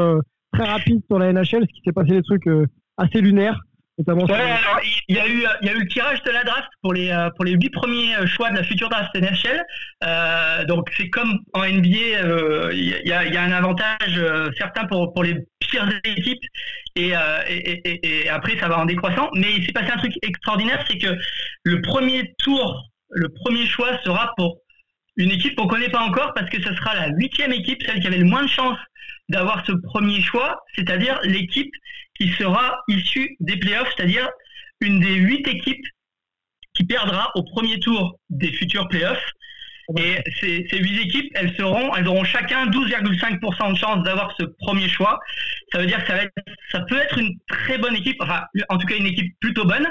très rapide sur la NHL, ce qui s'est passé des trucs assez lunaires il y a eu il y a eu le tirage de la draft pour les euh, pour les huit premiers euh, choix de la future draft NHL. Euh, donc c'est comme en NBA, euh, il y, a, y, a, un avantage certain pour pour les pires équipes et, et, et, après ça va en décroissant. Mais il s'est passé un truc extraordinaire, c'est que le premier tour, le premier choix sera pour une équipe qu'on connaît pas encore parce que ce sera la huitième équipe, celle qui avait le moins de chance d'avoir ce premier choix, c'est-à-dire l'équipe qui sera issue des playoffs, c'est-à-dire une des huit équipes qui perdra au premier tour des futurs playoffs. Et ces, ces huit équipes, elles seront, elles auront chacun 12,5% de chance d'avoir ce premier choix. Ça veut dire que ça, va être, ça peut être une très bonne équipe, enfin, en tout cas une équipe plutôt bonne.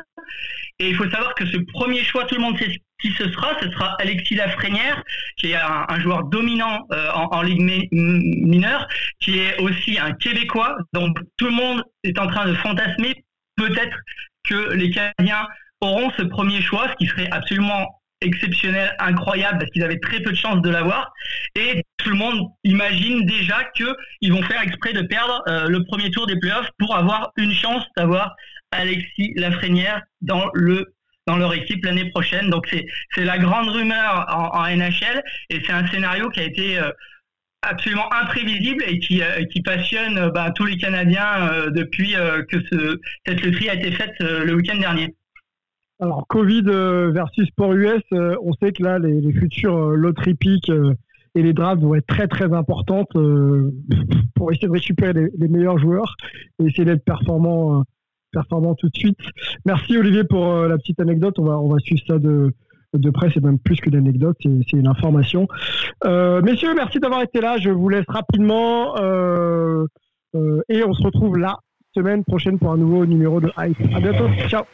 Et il faut savoir que ce premier choix, tout le monde sait qui ce sera. Ce sera Alexis Lafrenière, qui est un, joueur dominant euh, en, ligue mineure, qui est aussi un Québécois. Donc tout le monde est en train de fantasmer peut-être que les Canadiens auront ce premier choix, ce qui serait absolument exceptionnel, incroyable, parce qu'ils avaient très peu de chances de l'avoir. Et tout le monde imagine déjà qu'ils vont faire exprès de perdre euh, le premier tour des playoffs pour avoir une chance d'avoir Alexis Lafrenière dans le dans leur équipe l'année prochaine. Donc c'est la grande rumeur en, NHL et c'est un scénario qui a été euh, absolument imprévisible et qui, euh, qui passionne euh, bah, tous les Canadiens depuis que ce, cette loterie a été faite le week-end dernier. Alors, Covid versus sport US, on sait que là, les, les futures loteries piques et les drafts vont être très très importantes pour essayer de récupérer les, les meilleurs joueurs et essayer d'être performant, euh, performant tout de suite. Merci Olivier pour euh, la petite anecdote. On va, on va suivre ça de, de près, c'est même plus que d'anecdote, c'est une information. Euh, messieurs, merci d'avoir été là. Je vous laisse rapidement euh, et on se retrouve la semaine prochaine pour un nouveau numéro de Hype. À bientôt. Ciao.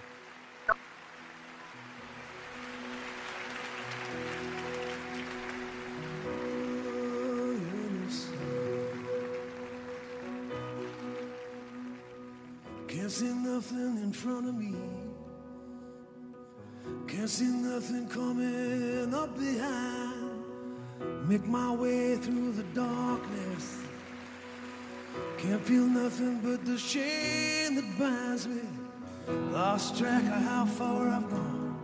Can't see nothing in front of me. Can't see nothing coming up behind. Make my way through the darkness. Can't feel nothing but the shame that binds me. Lost track of how far I've gone.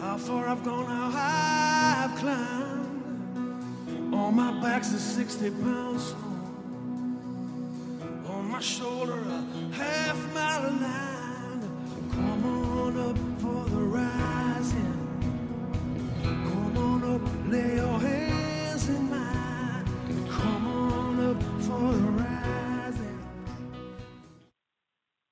How far I've gone, how high I've climbed. On my back's a 60 pound stone my shoulder a half mile of line. Come on up for the rising. Come on up, lay your hands in mine. Come on up for the rising.